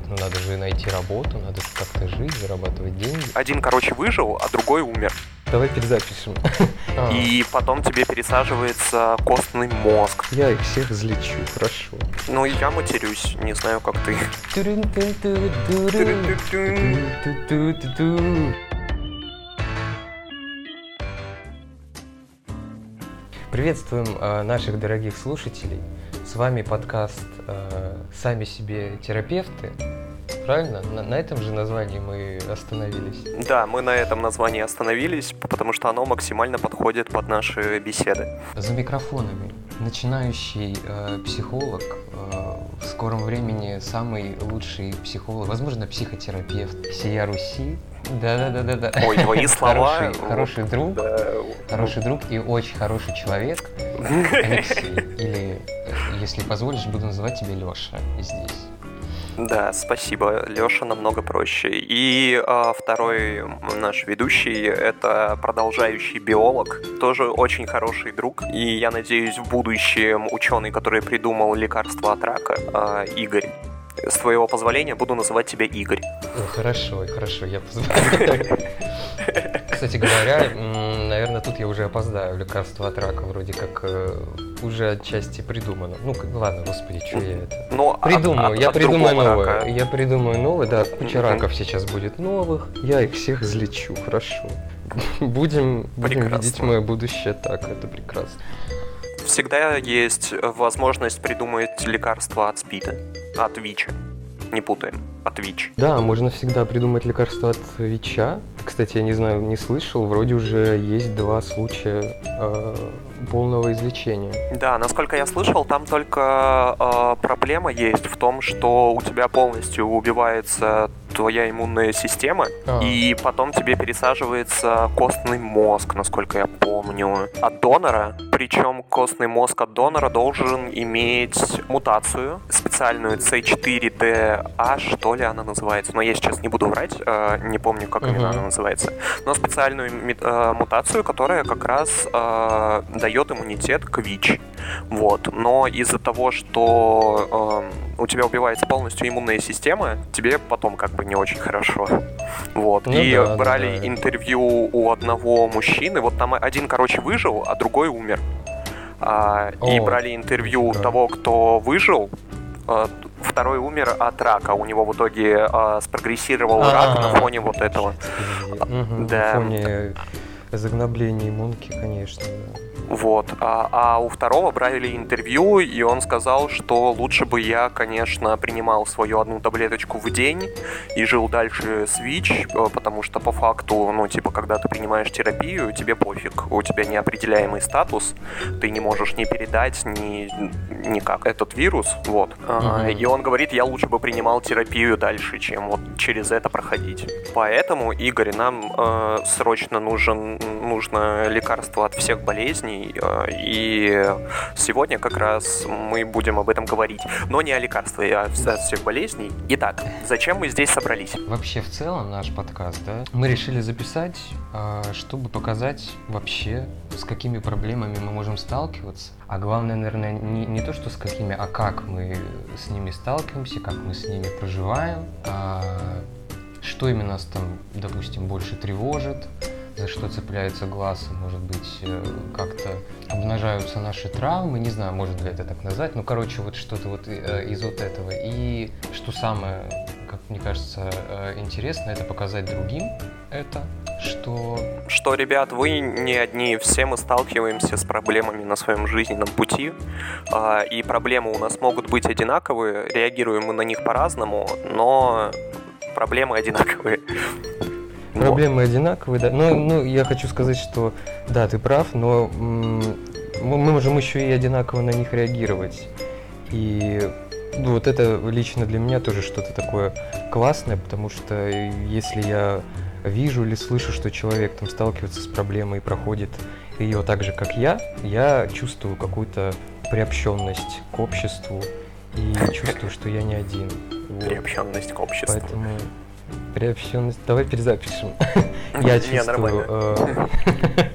понять? Ну, надо же найти работу, надо как-то жить, зарабатывать деньги. Один, короче, выжил, а другой умер. Давай перезапишем. А, И потом тебе пересаживается костный мозг. Я их всех взлечу, хорошо. Ну, и я матерюсь, не знаю, как ты. Приветствуем э, наших дорогих слушателей. С вами подкаст э, «Сами себе терапевты». Правильно? На, на этом же названии мы остановились. Да, мы на этом названии остановились, потому что оно максимально подходит под наши беседы. За микрофонами начинающий э, психолог, э, в скором времени самый лучший психолог, возможно, психотерапевт всея Руси. Да-да-да-да-да. Ой, твои слова. Хороший, хороший друг, Да. хороший друг и очень хороший человек, Алексей. Или, э, если позволишь, буду называть тебя Леша здесь. Да, спасибо. Леша намного проще. И а, второй наш ведущий это продолжающий биолог, тоже очень хороший друг. И я надеюсь, в будущем ученый, который придумал лекарство от рака, а, Игорь. С твоего позволения буду называть тебя Игорь. О, хорошо, хорошо, я позвоню. Кстати говоря, наверное, тут я уже опоздаю. Лекарство от рака вроде как э, уже отчасти придумано. Ну, как- ладно, господи, что я это... Но от- Придумаю, от- я от придумаю новое. рака. Я придумаю новое, да, куча Мгм. раков сейчас будет новых. Я их всех излечу, хорошо. Будем, будем Прекрасно. видеть мое будущее так, это прекрасно. Всегда есть возможность придумать лекарство от СПИДа, от ВИЧа. Не путаем, от ВИЧ. Да, можно всегда придумать лекарство от ВИЧа. Кстати, я не знаю, не слышал, вроде уже есть два случая э, полного излечения. Да, насколько я слышал, там только э, проблема есть в том, что у тебя полностью убивается твоя иммунная система, А. и потом тебе пересаживается костный мозг, насколько я помню, от донора. Причем костный мозг от донора должен иметь мутацию, специальную C4DA, что ли она называется. Но я сейчас не буду врать, э, не помню, как именно Мгм. она называется. Но специальную э, мутацию, которая как раз э, дает иммунитет к ВИЧ. Вот. Но из-за того, что эм, у тебя убивается полностью иммунная система, тебе потом как бы не очень хорошо. Вот. Ну и да, брали да. интервью у одного мужчины. Вот там один, короче, выжил, а другой умер. А, и О, брали интервью да. того, кто выжил. А, Второй умер от рака. У него в итоге а, спрогрессировал рак на А. фоне вот этого. Да. На фоне загнобления иммунки, конечно. да. Вот. А, а у второго брали интервью, и он сказал, что лучше бы я, конечно, принимал свою одну таблеточку в день и жил дальше с ВИЧ, э, потому что по факту, ну, типа, когда ты принимаешь терапию, тебе пофиг, у тебя неопределяемый статус, ты не можешь ни передать, ни никак этот вирус, вот. Мгм. И он говорит, я лучше бы принимал терапию дальше, чем вот через это проходить. Поэтому, Игорь, нам э, срочно нужен, нужно лекарство от всех болезней, э, и сегодня как раз мы будем об этом говорить. Но не о лекарстве, а от всех болезней. Итак, зачем мы здесь собрались? Вообще, в целом, наш подкаст, да, мы решили записать, а, чтобы показать вообще, с какими проблемами мы можем сталкиваться. А главное, наверное, не, не то, что с какими, а как мы с ними сталкиваемся, как мы с ними проживаем, а что именно нас там, допустим, больше тревожит, за что цепляется глаз, может быть, э, как-то обнажаются наши травмы, не знаю, можно ли это так назвать, ну, короче, вот что-то вот э, из вот этого. И что самое, как мне кажется, э, интересно, это показать другим это, что Что, ребят, вы не одни, все мы сталкиваемся с проблемами на своем жизненном пути, а, и проблемы у нас могут быть одинаковые, реагируем мы на них по-разному, но проблемы одинаковые. Проблемы одинаковые, да. Ну, ну, я хочу сказать, что да, ты прав, но мы можем еще и одинаково на них реагировать. И ну, вот это лично для меня тоже что-то такое классное, потому что если я вижу или слышу, что человек там сталкивается с проблемой и проходит ее так же, как я, я чувствую какую-то приобщенность к обществу и чувствую, что я не один. Вот. Приобщенность к обществу. Поэтому приобщенность. Давай перезапишем. Я чувствую. э,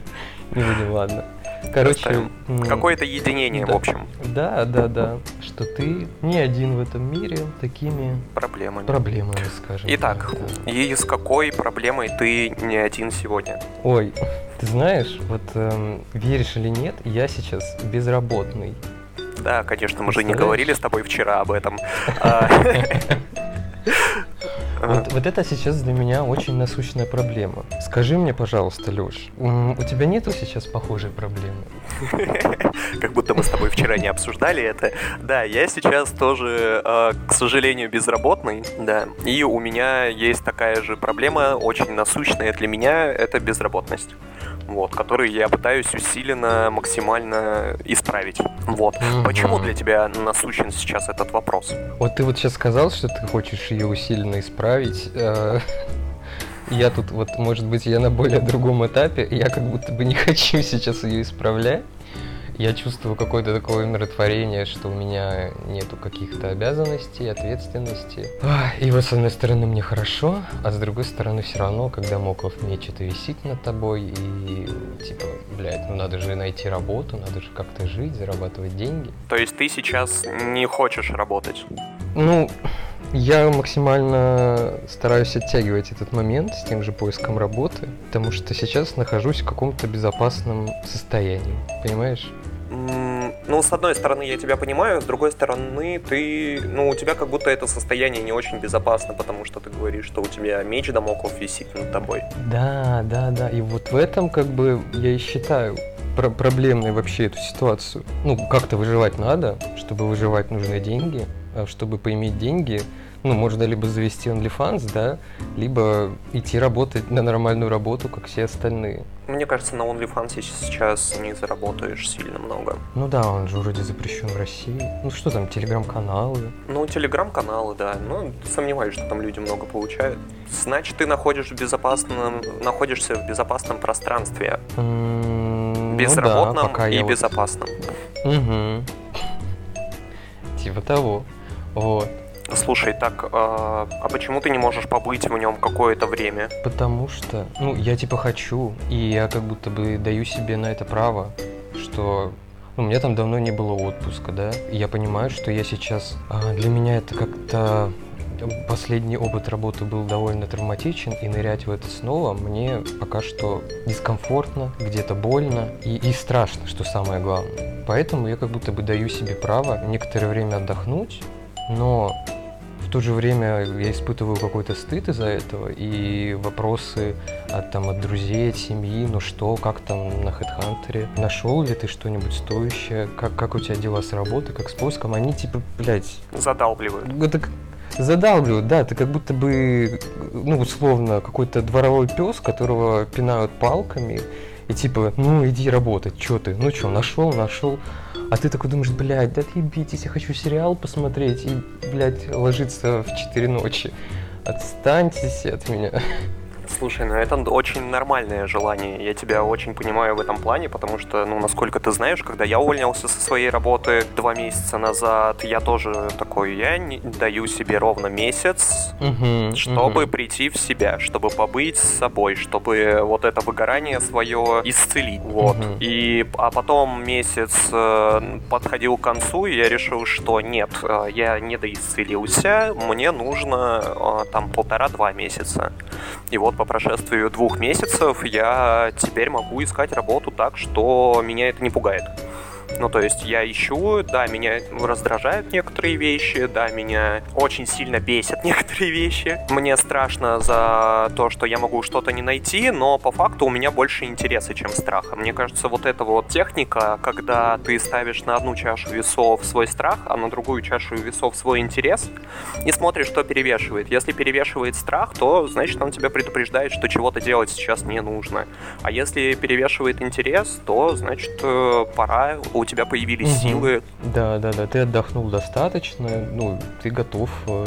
Не будем, ладно. Короче, Какое-то единение, в общем, Да, да, да. Что ты не один в этом мире такими проблемами. проблемами, скажем. Итак, и с какой проблемой ты не один сегодня? Ой, ты знаешь, вот эм, веришь или нет, я сейчас безработный. Да, конечно, мы же не говорили с тобой вчера об этом. А, Вот, вот это сейчас для меня очень насущная проблема. Скажи мне, пожалуйста, Леш, у тебя нету сейчас похожей проблемы? Как будто мы с тобой вчера не обсуждали это. Да, я сейчас тоже, э, к сожалению, безработный, да. И у меня есть такая же проблема, очень насущная для меня, это безработность. Вот, которую я пытаюсь усиленно, максимально исправить. Вот. Мгм. Почему для тебя насущен сейчас этот вопрос? Вот ты вот сейчас сказал, что ты хочешь ее усиленно исправить. Э, Я тут вот, может быть, я на более другом этапе, я как будто бы не хочу сейчас ее исправлять. Я чувствую какое-то такое умиротворение, что у меня нету каких-то обязанностей, ответственности. И вот с одной стороны мне хорошо, а с другой стороны все равно, когда моков меч это висит над тобой, и типа, блядь, ну надо же найти работу, надо же как-то жить, зарабатывать деньги. То есть ты сейчас не хочешь работать? Ну, я максимально стараюсь оттягивать этот момент с тем же поиском работы, потому что сейчас нахожусь в каком-то безопасном состоянии, понимаешь? Ну, с одной стороны, я тебя понимаю, с другой стороны, ты, ну, у тебя как будто это состояние не очень безопасно, потому что ты говоришь, что у тебя меч домоклов висит над тобой. Да, да, да. И вот в этом как бы я и считаю про- проблемной вообще эту ситуацию. Ну, как-то выживать надо, чтобы выживать нужны деньги, а чтобы поиметь деньги, ну, можно либо завести OnlyFans, да, либо идти работать на нормальную работу, как все остальные. Мне кажется, на OnlyFans сейчас не заработаешь сильно много. Ну да, он же вроде запрещен в России. Ну что там, телеграм-каналы? Ну, телеграм-каналы, да, но сомневаюсь, что там люди много получают. Значит, ты находишь в безопасном, находишься в безопасном пространстве, М, ну да, безработном пока и вот- безопасном. Мгм. Типа того. Вот. Слушай, так, а, а почему ты не можешь побыть в нем какое-то время? Потому что, ну, я типа хочу, и я как будто бы даю себе на это право, что ну, у меня там давно не было отпуска, да, и я понимаю, что я сейчас, а, для меня это как-то последний опыт работы был довольно травматичен, и нырять в это снова мне пока что дискомфортно, где-то больно и, и страшно, что самое главное. Поэтому я как будто бы даю себе право некоторое время отдохнуть, но то же время я испытываю какой-то стыд из-за этого, и вопросы от, там, от друзей, от семьи, ну что, как там на HeadHunter, нашел ли ты что-нибудь стоящее, как, как у тебя дела с работой, как с поиском, они типа, блядь, Задалбливают. это к- задалбливают, да, ты как будто бы, ну, условно, какой-то дворовой пес, которого пинают палками, и типа, ну, иди работать, что ты, ну что, нашел, нашел, а ты такой думаешь, блядь, да отъебитесь, я хочу сериал посмотреть и, блядь, ложиться в 4 ночи. Отстаньтесь от меня. Слушай, ну это очень нормальное желание. Я тебя очень понимаю в этом плане, потому что, ну, насколько ты знаешь, когда я увольнялся со своей работы два месяца назад, я тоже такой, я не даю себе ровно месяц, Мгм, чтобы мгм. прийти в себя, чтобы побыть с собой, чтобы вот это выгорание свое исцелить. Вот. Мгм. И, а потом месяц э, подходил к концу, и я решил, что нет, э, я не доисцелился, мне нужно э, там полтора-два месяца. И вот по прошествии двух месяцев я теперь могу искать работу так, что меня это не пугает. Ну, то есть я ищу, да, меня раздражают некоторые вещи, да, меня очень сильно бесят некоторые вещи. Мне страшно за то, что я могу что-то не найти, но по факту у меня больше интереса, чем страха. Мне кажется, вот эта вот техника, когда ты ставишь на одну чашу весов свой страх, а на другую чашу весов свой интерес, и смотришь, что перевешивает. Если перевешивает страх, то значит он тебя предупреждает, что чего-то делать сейчас не нужно. А если перевешивает интерес, то значит э, у тебя появились Мгм. силы. Да, да, да, ты отдохнул достаточно, ну, ты готов э,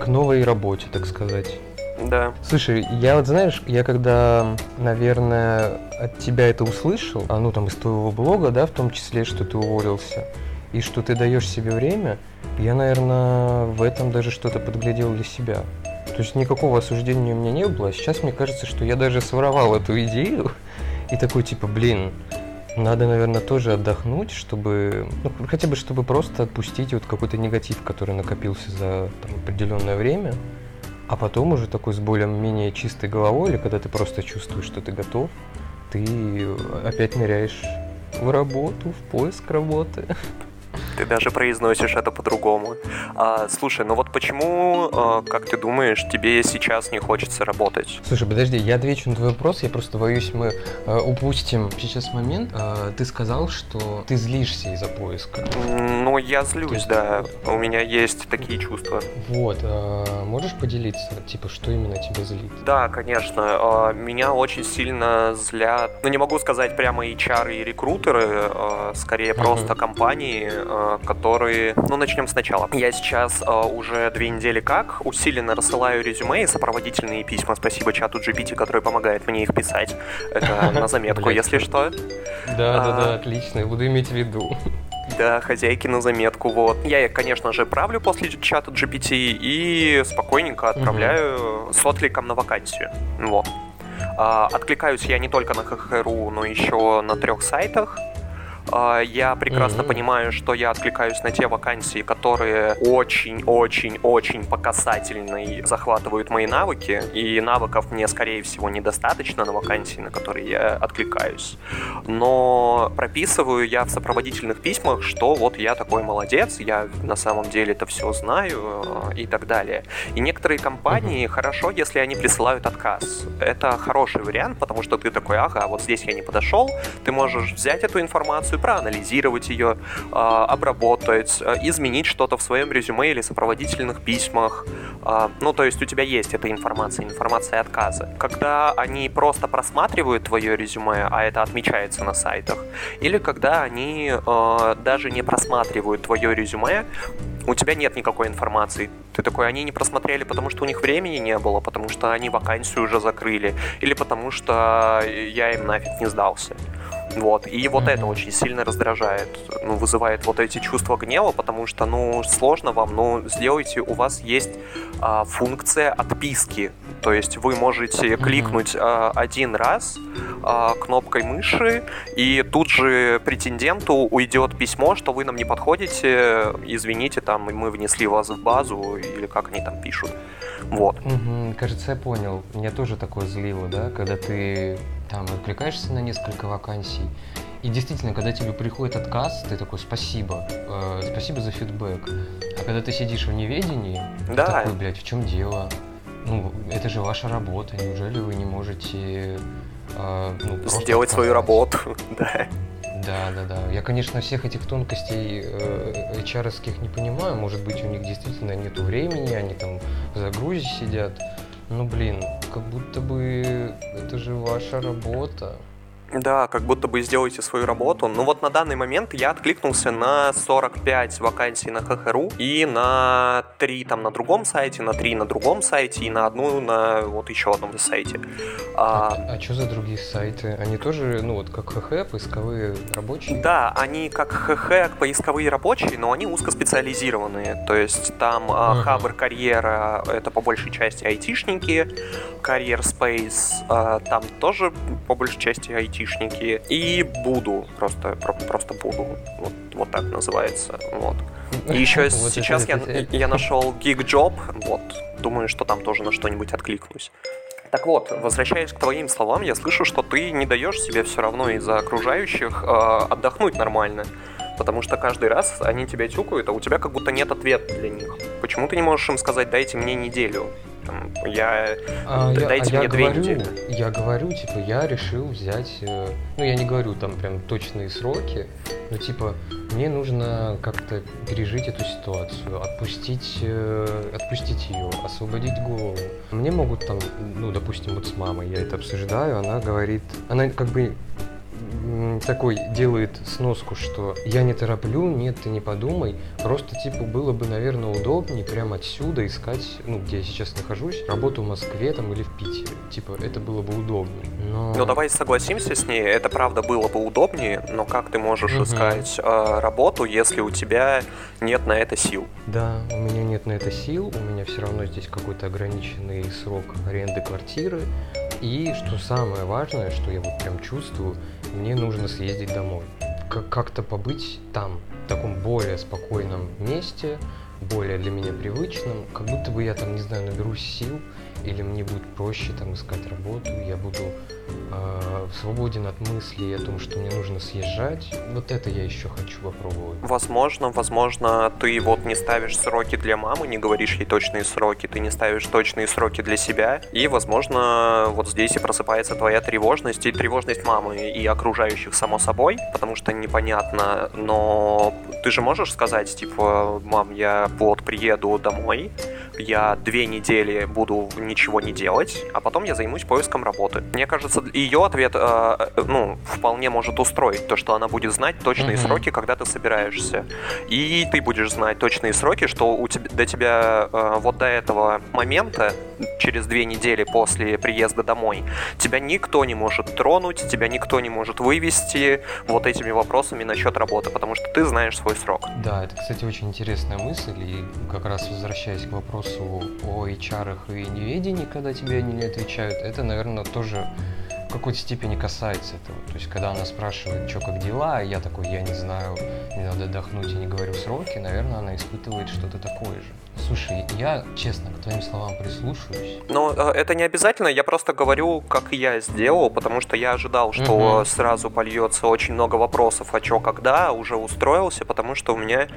к новой работе, так сказать. Да. Слушай, я вот знаешь, я когда, наверное, от тебя это услышал, а ну там из твоего блога, да, в том числе, что ты уволился, и что ты даешь себе время, я, наверное, в этом даже что-то подглядел для себя. То есть никакого осуждения у меня не было, а сейчас мне кажется, что я даже своровал эту идею И такой, типа, блин, надо, наверное, тоже отдохнуть, чтобы, ну, хотя бы, чтобы просто отпустить вот какой-то негатив, который накопился за там, определенное время, а потом уже такой с более-менее чистой головой, или когда ты просто чувствуешь, что ты готов, ты опять ныряешь в работу, в поиск работы. Ты даже произносишь это по-другому. А, слушай, ну вот почему, а, как ты думаешь, тебе сейчас не хочется работать? Слушай, подожди, я отвечу на твой вопрос, я просто боюсь, мы э, упустим сейчас момент. Э, ты сказал, что ты злишься из-за поиска. Ну, я злюсь, есть, да. У меня есть такие чувства. Вот, можешь поделиться, типа, что именно тебя злит? Да, конечно. Меня очень сильно злят, ну, не могу сказать прямо HR и рекрутеры, скорее uh-huh. просто компании, которые... Ну, начнем сначала. Я сейчас э, уже две недели как усиленно рассылаю резюме и сопроводительные письма. Спасибо чату GPT, который помогает мне их писать. Это на заметку, если что. Да, да, да, отлично, буду иметь в виду. Да, хозяйки на заметку, вот. Я их, конечно же, правлю после чата GPT и спокойненько отправляю с откликом на вакансию. Вот. А, откликаюсь я не только на ХХРУ, но еще на трех сайтах. А, я прекрасно mm-hmm. понимаю, что я откликаюсь на те вакансии, которые очень-очень-очень по касательной захватывают мои навыки, и навыков мне, скорее всего, недостаточно на вакансии, на которые я откликаюсь. Но прописываю я в сопроводительных письмах, что вот я такой молодец, я на самом деле это все знаю э, и так далее. И некоторые компании mm-hmm. хорошо, если они присылают отказ. Это хороший вариант, потому что ты такой, ага, вот здесь я не подошел, ты можешь взять эту информацию информацию, проанализировать ее, а, обработать, а, изменить что-то в своем резюме или сопроводительных письмах. А, ну, то есть у тебя есть эта информация, информация отказа. Когда они просто просматривают твое резюме, а это отмечается на сайтах, или когда они даже не просматривают твое резюме, у тебя нет никакой информации. Ты такой, они не просмотрели, потому что у них времени не было, потому что они вакансию уже закрыли, или потому что я им нафиг не сдался. Вот. И вот mm-hmm. это очень сильно раздражает, ну, вызывает вот эти чувства гнева, потому что, ну, сложно вам, но сделайте, у вас есть а, функция отписки. То есть вы можете mm-hmm. кликнуть а, один раз а, кнопкой мыши, и тут же претенденту уйдет письмо, что вы нам не подходите, извините, там, мы внесли вас в базу, или как они там пишут. Вот. Угу, кажется, я понял. Меня тоже такое злило, да, когда ты там откликаешься на несколько вакансий, и действительно, когда тебе приходит отказ, ты такой «спасибо, э, спасибо за фидбэк». А когда ты сидишь в неведении, да. ты такой, блядь, в чем дело? Ну, это же ваша работа, неужели вы не можете э, ну, сделать свою работу, да. Да, да, да. Я, конечно, всех этих тонкостей э, hr не понимаю. Может быть, у них действительно нет времени, они там в загрузе сидят. Ну, блин, как будто бы это же ваша работа. Да, как будто бы сделаете свою работу. Ну вот на данный момент я откликнулся на 45 вакансий на ХХРУ и на 3 там на другом сайте, на 3 на другом сайте и на одну на вот еще одном сайте. А, а, а что за другие сайты? Они тоже, ну вот как ХХ, поисковые рабочие? Да, они как ХХ, поисковые рабочие, но они узкоспециализированные. То есть там uh-huh. Хабр Карьера, это по большей части айтишники, Карьер Space, там тоже по большей части IT айтишники. И буду, просто, про, просто буду. Вот, вот так называется. Вот. И еще сейчас я, я нашел Job, вот. Думаю, что там тоже на что-нибудь откликнусь. Так вот, возвращаясь к твоим словам, я слышу, что ты не даешь себе все равно из-за окружающих э, отдохнуть нормально. Потому что каждый раз они тебя тюкают, а у тебя как будто нет ответа для них. Почему ты не можешь им сказать, дайте мне неделю? Там, я... А, дайте я, мне я две говорю, недели. Я говорю, типа, я решил взять... Э, ну, я не говорю там прям точные сроки, но, типа, мне нужно как-то пережить эту ситуацию, отпустить, э, отпустить ее, освободить голову. Мне могут там, ну, допустим, вот с мамой я это обсуждаю, она говорит... Она как бы такой делает сноску, что я не тороплю, нет, ты не подумай. Просто, типа, было бы, наверное, удобнее прямо отсюда искать, ну, где я сейчас нахожусь, работу в Москве там или в Питере. Типа, это было бы удобнее. Но... Ну, давай согласимся с ней, это правда было бы удобнее, но как ты можешь угу. искать э, работу, если у тебя нет на это сил? Да, у меня нет на это сил, у меня все равно здесь какой-то ограниченный срок аренды квартиры, И что самое важное, что я вот прям чувствую, мне нужно съездить домой. Как-то побыть там, в таком более спокойном месте, более для меня привычном, как будто бы я там, не знаю, наберусь сил, или мне будет проще там искать работу, я буду э, свободен от мыслей о том, что мне нужно съезжать. Вот это я еще хочу попробовать. Возможно, возможно, ты вот не ставишь сроки для мамы, не говоришь ей точные сроки, ты не ставишь точные сроки для себя, и, возможно, вот здесь и просыпается твоя тревожность, и тревожность мамы и окружающих, само собой, потому что непонятно, но ты же можешь сказать, типа, мам, я вот приеду домой, я две недели буду ничего не делать, а потом я займусь поиском работы. Мне кажется, ее ответ, э, э, ну, вполне может устроить то, что она будет знать точные mm-hmm. сроки, когда ты собираешься. И ты будешь знать точные сроки, что у тебя, до тебя э, вот до этого момента, через две недели после приезда домой, тебя никто не может тронуть, тебя никто не может вывести вот этими вопросами насчет работы, потому что ты знаешь свой срок. Да, это, кстати, очень интересная мысль, и как раз возвращаясь к вопросу о HR и неведении, когда тебе они не отвечают, это, наверное, тоже в какой-то степени касается этого. То есть, когда она спрашивает, что как дела, и я такой, я не знаю, мне надо отдохнуть и не говорю сроки, наверное, она испытывает что-то такое же. Слушай, я честно к твоим словам прислушиваюсь. Ну, э, это не обязательно, я просто говорю, как я сделал, потому что я ожидал, что угу. сразу польется очень много вопросов, а что, когда, уже устроился, потому что у меня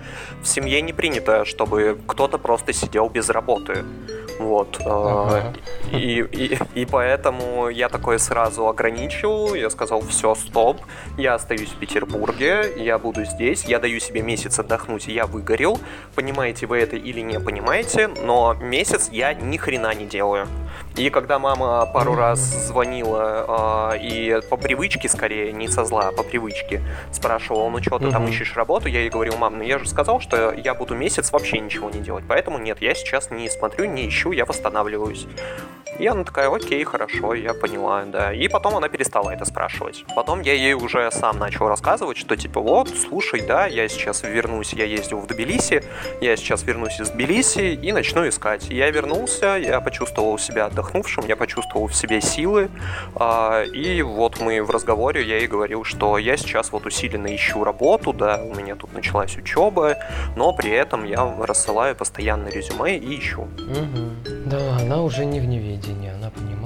в семье не принято, чтобы кто-то просто сидел без работы. Вот. Э, ага. И, и, и поэтому я такой сразу ограничил, я сказал, все, стоп, я остаюсь в Петербурге, я буду здесь, я даю себе месяц отдохнуть, я выгорел, понимаете вы это или не понимаете, но месяц я ни хрена не делаю. И когда мама пару раз звонила э, и по привычке скорее, не со зла, а по привычке, спрашивала, ну что ты там ищешь работу, я ей говорил, мам, ну я же сказал, что я буду месяц вообще ничего не делать, поэтому нет, я сейчас не смотрю, не ищу, я восстанавливаюсь. И она такая, окей, хорошо, я поняла, да. И потом она перестала это спрашивать. Потом я ей уже сам начал рассказывать, что типа вот, слушай, да, я сейчас вернусь, я ездил в Тбилиси, я сейчас вернусь из Тбилиси и начну искать. Я вернулся, я почувствовал себя отдохнувшим, я почувствовал в себе силы, а, и вот мы в разговоре, я ей говорил, что я сейчас вот усиленно ищу работу, да, у меня тут началась учеба, но при этом я рассылаю постоянно резюме и ищу. Угу. Да, она уже не в неведении, она понимает.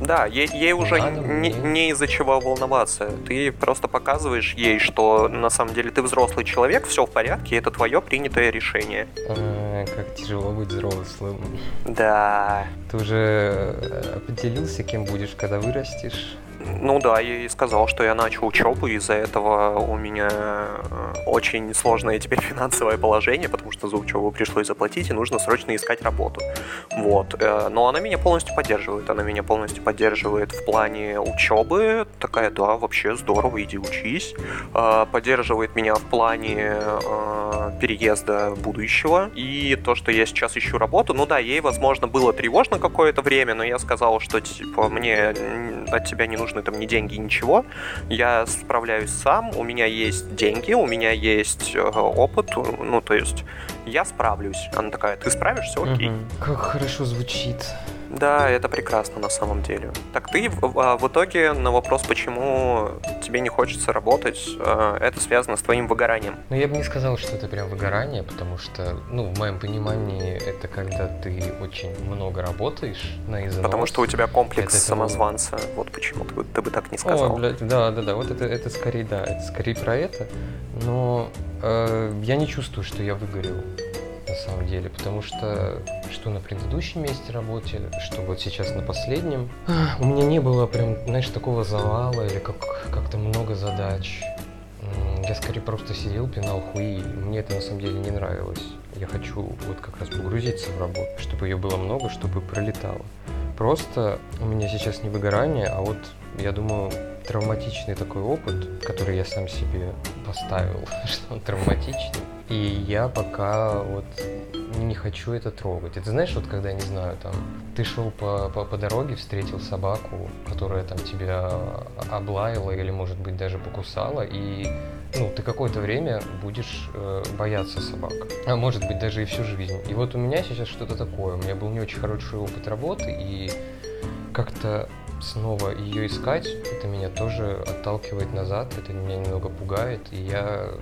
Да, ей, ей уже не, не из-за чего волноваться. Ты просто показываешь ей, что на самом деле ты взрослый человек, все в порядке, это твое принятое решение. А, как тяжело быть взрослым. Да. Ты уже э, определился, кем будешь, когда вырастешь? Ну да, я и сказал, что я начал учебу, из-за этого у меня э, очень сложное теперь финансовое положение, потому что за учебу пришлось заплатить, и нужно срочно искать работу. Вот. Э, но она меня полностью поддерживает. Она меня полностью поддерживает в плане учебы. Такая, да, вообще здорово, иди учись. Э, поддерживает меня в плане переезда будущего. И то, что я сейчас ищу работу, ну да, ей, возможно, было тревожно какое-то время, но я сказал, что, типа, мне от тебя не нужно нужны там ни деньги, ничего. Я справляюсь сам, у меня есть деньги, у меня есть э, опыт, ну, то есть я справлюсь. Она такая, ты справишься? Окей. Как хорошо звучит. Да, это прекрасно на самом деле. Так ты в, а, итоге на вопрос, почему тебе не хочется работать, э, это связано с твоим выгоранием? Ну, я бы не сказал, что это прям выгорание, потому что, ну, в моем понимании, это когда ты очень много работаешь на износ. Потому что у тебя комплекс это самозванца. Этого... Вот почему ты, ты бы так не сказал. О, блядь, да, да, да, вот это, это скорее, да, это скорее про это. Но э, я не чувствую, что я выгорел на самом деле, потому что что на предыдущем месте работе, что вот сейчас на последнем, у меня не было прям, знаешь, такого завала или как, как-то много задач. Я скорее просто сидел, пинал хуи, мне это на самом деле не нравилось. Я хочу вот как раз погрузиться в работу, чтобы ее было много, чтобы пролетало. Просто у меня сейчас не выгорание, а вот, я думаю, травматичный такой опыт, который я сам себе поставил, что он травматичный. И я пока вот не хочу это трогать. Это знаешь, вот когда, не знаю, там, ты шел по, по, по дороге, встретил собаку, которая там тебя облаяла или, может быть, даже покусала, и ну, ты какое-то время будешь э, бояться собак. А может быть, даже и всю жизнь. И вот у меня сейчас что-то такое. У меня был не очень хороший опыт работы, и как-то снова ее искать, это меня тоже отталкивает назад, это меня немного пугает, и я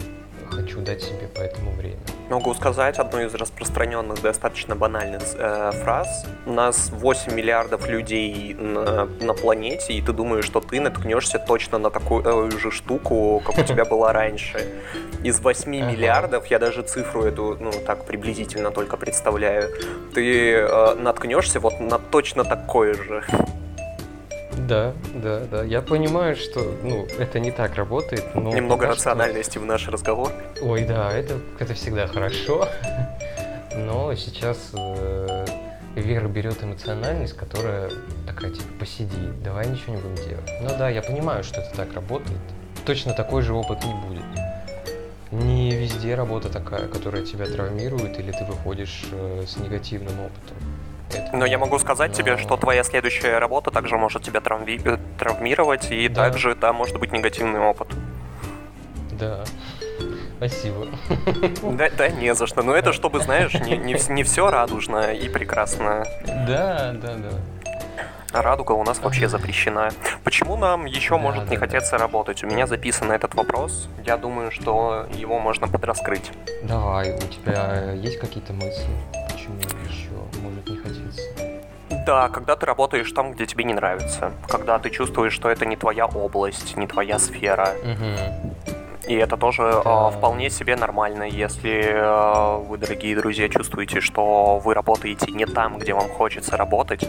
хочу дать себе по этому время. Могу сказать одну из распространенных, достаточно банальных э, фраз. У нас 8 миллиардов людей на, на планете, и ты думаешь, что ты наткнешься точно на такую же штуку, как у тебя была раньше. Из 8 миллиардов, я даже цифру эту, ну, так приблизительно только представляю, ты э, наткнешься вот на точно такое же. Да, да, да. Я понимаю, что ну, это не так работает. Но Немного рациональности что... в наш разговор. Ой, да, это, это всегда хорошо. Но сейчас э, Вера берет эмоциональность, которая такая, типа, посиди, давай ничего не будем делать. Ну да, я понимаю, что это так работает. Точно такой же опыт не будет. Не везде работа такая, которая тебя травмирует, или ты выходишь э, с негативным опытом. Но я могу сказать тебе, что твоя следующая работа также может тебя травми... Э, травмировать, и да. также там может быть негативный опыт. Да. Спасибо. Да, да, не за что. Но это чтобы, знаешь, не, не, не все радужно и прекрасно. Да, да, да. А радуга у нас вообще запрещена. Почему нам еще да, может да, не да. хотеться работать? У меня записан этот вопрос. Я думаю, что его можно подраскрыть. Давай, у тебя есть какие-то мысли? Да, когда ты работаешь там, где тебе не нравится. Когда ты чувствуешь, что это не твоя область, не твоя сфера. Угу. И это тоже да. э, вполне себе нормально, если э, вы, дорогие друзья, чувствуете, что вы работаете не там, где вам хочется работать.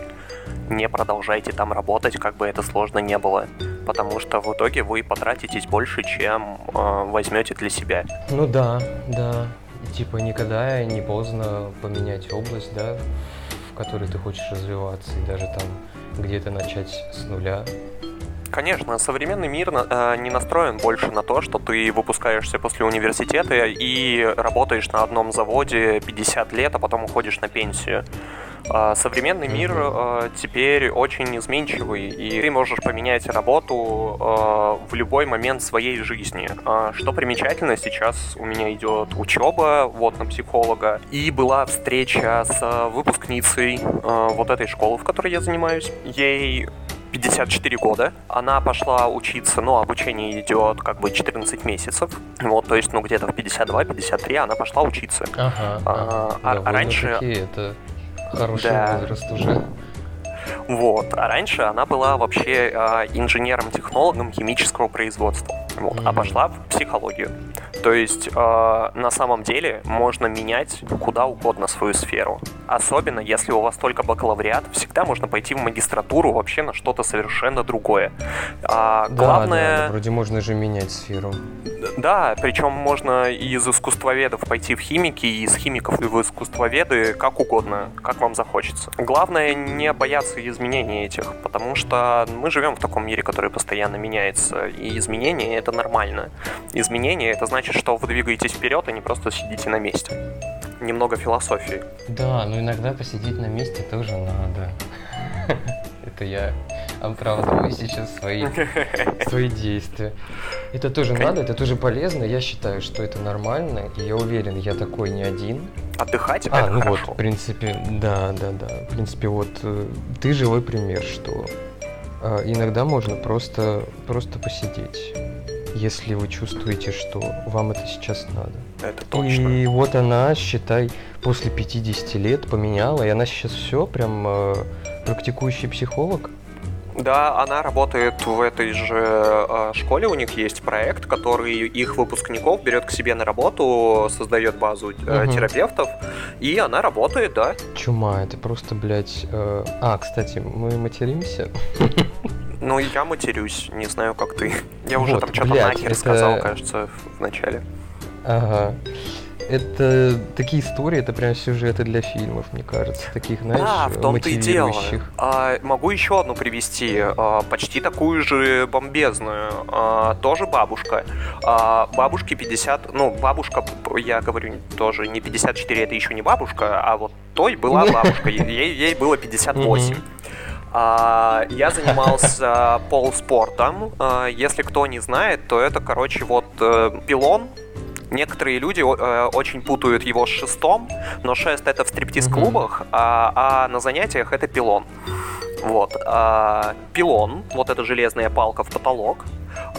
Не продолжайте там работать, как бы это сложно не было. Потому что в итоге вы потратитесь больше, чем э, возьмете для себя. Ну да, да. Типа никогда не поздно поменять область, да, которой ты хочешь развиваться, и даже там где-то начать с нуля. Конечно, современный мир э, не настроен больше на то, что ты выпускаешься после университета и работаешь на одном заводе 50 лет, а потом уходишь на пенсию. Э, современный мир э, теперь очень изменчивый, и ты можешь поменять работу э, в любой момент своей жизни. Что примечательно, сейчас у меня идет учеба вот на психолога, и была встреча с выпускницей вот этой школы, в которой я занимаюсь. Ей 54 года. Она пошла учиться, ну, обучение идет как бы 14 месяцев. Вот, то есть, ну, где-то в 52-53 она пошла учиться. Ага, а, а, а раньше... Это хороший да. возраст уже. Вот. А раньше она была вообще э, инженером-технологом химического производства. Вот. Mm-hmm. А пошла в психологию. То есть э, на самом деле можно менять куда угодно свою сферу. Особенно если у вас только бакалавриат, всегда можно пойти в магистратуру вообще на что-то совершенно другое. А, да, главное... Да, да, вроде можно же менять сферу. Да, причем можно из искусствоведов пойти в химики, и из химиков в искусствоведы, как угодно, как вам захочется. Главное не бояться изменений этих, потому что мы живем в таком мире, который постоянно меняется, и изменения это нормально. Изменения это значит, что вы двигаетесь вперед, а не просто сидите на месте. Немного философии. Да, но иногда посидеть на месте тоже надо. Это я оправдываю сейчас свои, свои действия. Это тоже надо, это тоже полезно. Я считаю, что это нормально. И я уверен, я такой не один. Отдыхать а, ну хорошо. вот, в принципе, да, да, да. В принципе, вот э, ты живой пример, что э, иногда можно просто, просто посидеть если вы чувствуете, что вам это сейчас надо. Это точно. И вот она, считай, после 50 лет поменяла, и она сейчас все прям э, практикующий психолог. Да, она работает в этой же э, школе, у них есть проект, который их выпускников берет к себе на работу, создает базу угу. терапевтов, и она работает, да. Чума, это просто, блядь... Э... А, кстати, мы материмся. Ну, я матерюсь, не знаю, как ты. Я вот, уже там что-то нахер это... сказал, кажется, в начале. Ага. Это такие истории, это прям сюжеты для фильмов, мне кажется, таких, знаешь, Да, в том-то и дело. А, могу еще одну привести, а, почти такую же бомбезную, а, тоже бабушка. А, бабушке 50, ну, бабушка, я говорю тоже, не 54, это еще не бабушка, а вот той была бабушка, ей, ей было 58. А, я занимался полспортом. А, если кто не знает, то это, короче, вот э, пилон. Некоторые люди э, очень путают его с шестом, но шест это в стриптиз-клубах, а, а на занятиях это пилон. Вот. Пилон, вот эта железная палка в потолок.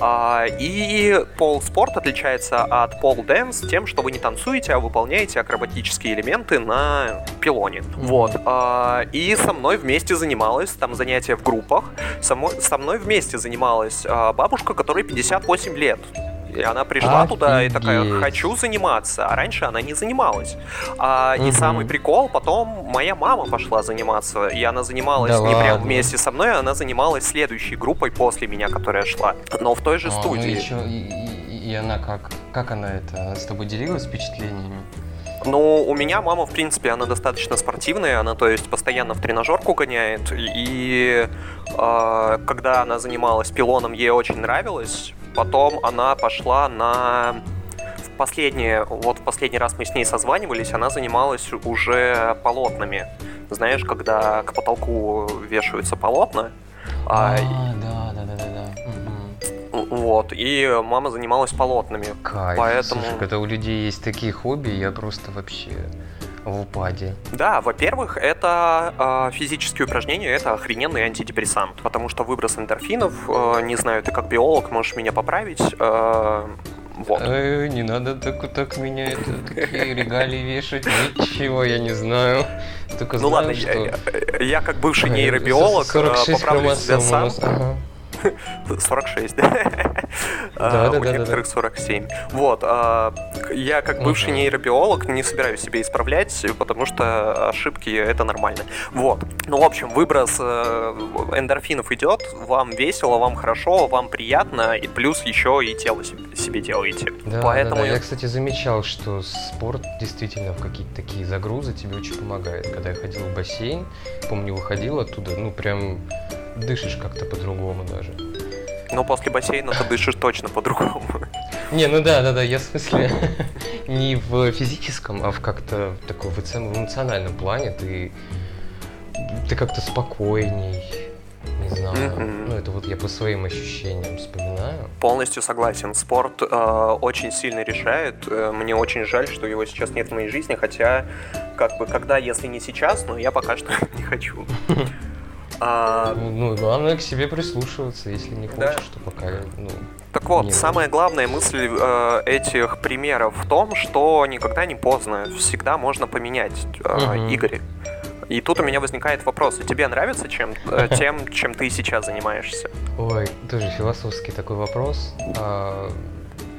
А, и pole sport отличается от pole dance тем, что вы не танцуете, а выполняете акробатические элементы на пилоне. Вот. А, и со мной вместе занималась, там занятия в группах, со мной, со мной вместе занималась а, бабушка, которой 58 лет. И она пришла Офигеть. туда и такая, хочу заниматься. А раньше она не занималась. А, И Мгм. самый прикол, потом моя мама пошла заниматься. И она занималась Да не прям вместе со мной, она занималась следующей группой после меня, которая шла. Но в той же А, ну студии. и, чё, и, и- и она как? Как она это? С тобой делилась впечатлениями? Ну, у меня мама, в принципе, она достаточно спортивная, она, то есть, постоянно в тренажерку гоняет, и э, когда она занималась пилоном, ей очень нравилось, потом она пошла на... В последнее, вот в последний раз мы с ней созванивались, она занималась уже полотнами. Знаешь, когда к потолку вешаются полотна, а, да, да, да, да, да. Мгм. вот, и мама занималась полотнами. Кайф. Поэтому- Слушай, когда у людей есть такие хобби, я просто вообще в упаде. Да, во-первых, это э, физические упражнения, это охрененный антидепрессант, потому что выброс эндорфинов, э, не знаю, ты как биолог можешь меня поправить, э, вот. Э, не надо так, так меня это, такие регалии вешать, ничего я не знаю. Только Ну знаю, ладно, что... я, я- я как бывший нейробиолог 46 поправлю себя сам. ага. 46, да? А, Да, У некоторых 47. Вот. а, Я, как бывший нейробиолог, не собираюсь себе исправлять, потому что ошибки — это нормально. Вот. Ну, в общем, выброс э, эндорфинов идет, вам весело, вам хорошо, вам приятно, и плюс еще и тело себе делаете. Да, Поэтому да, да. Я, кстати, замечал, что спорт действительно в какие-то такие загрузы тебе очень помогает. Когда я ходил в бассейн, помню, выходил оттуда, ну, прям дышишь как-то по-другому даже. Но после бассейна ты дышишь точно по-другому. Не, ну да, да, да, я в смысле не в физическом, а в как-то таком в эмоциональном плане ты, ты как-то спокойней, не знаю. Ну, это вот я по своим ощущениям вспоминаю. Полностью согласен. Спорт э, очень сильно решает. Э, мне очень жаль, что его сейчас нет в моей жизни, хотя, как бы, когда, если не сейчас, но я пока что не хочу. А, Ну, ну, главное к себе прислушиваться, если не Да. хочешь, то пока, ну, так вот, Не самая главная мысль э, этих примеров в том, что никогда не поздно, всегда можно поменять, э, Мгм. Игорь. И тут у меня возникает вопрос: а тебе нравится чем, э, тем, чем ты сейчас занимаешься? Ой, тоже философский такой вопрос. А,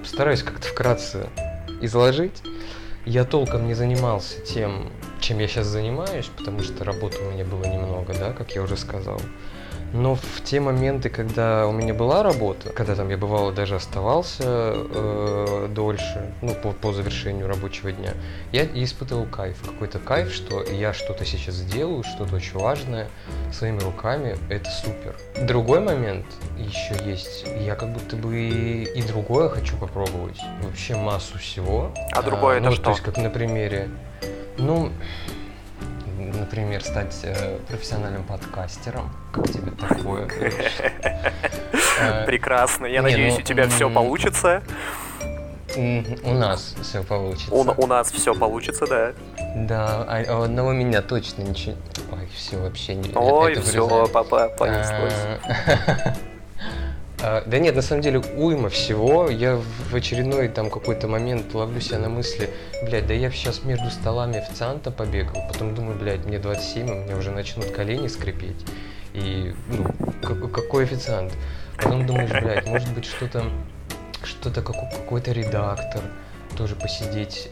Стараюсь как-то вкратце изложить. Я толком не занимался тем, чем я сейчас занимаюсь, потому что работы у меня было немного, да, как я уже сказал. Но в те моменты, когда у меня была работа, когда там я бывало даже оставался э, дольше, ну, по, по завершению рабочего дня, я испытывал кайф. Какой-то кайф, что я что-то сейчас делаю, что-то очень важное, своими руками, это супер. Другой момент еще есть. Я как будто бы и, и другое хочу попробовать. Вообще массу всего. А другое это ну, что? То есть, как на примере. Ну, например, стать э, профессиональным подкастером. Как тебе такое? Прекрасно. Я надеюсь, ну, у тебя все получится. У нас все получится. У, у нас все получится, да. Да, а а у одного меня точно ничего. Ой, все вообще не. Ой, все, папа, понеслось. А, Да нет, на самом деле уйма всего. Я в очередной там какой-то момент ловлю себя на мысли, блядь, да я сейчас между столами официанта побегал, потом думаю, блядь, мне 27, у меня уже начнут колени скрипеть. И, ну, как- какой официант? Потом думаешь, блядь, может быть что-то, что-то како- какой-то редактор, тоже посидеть,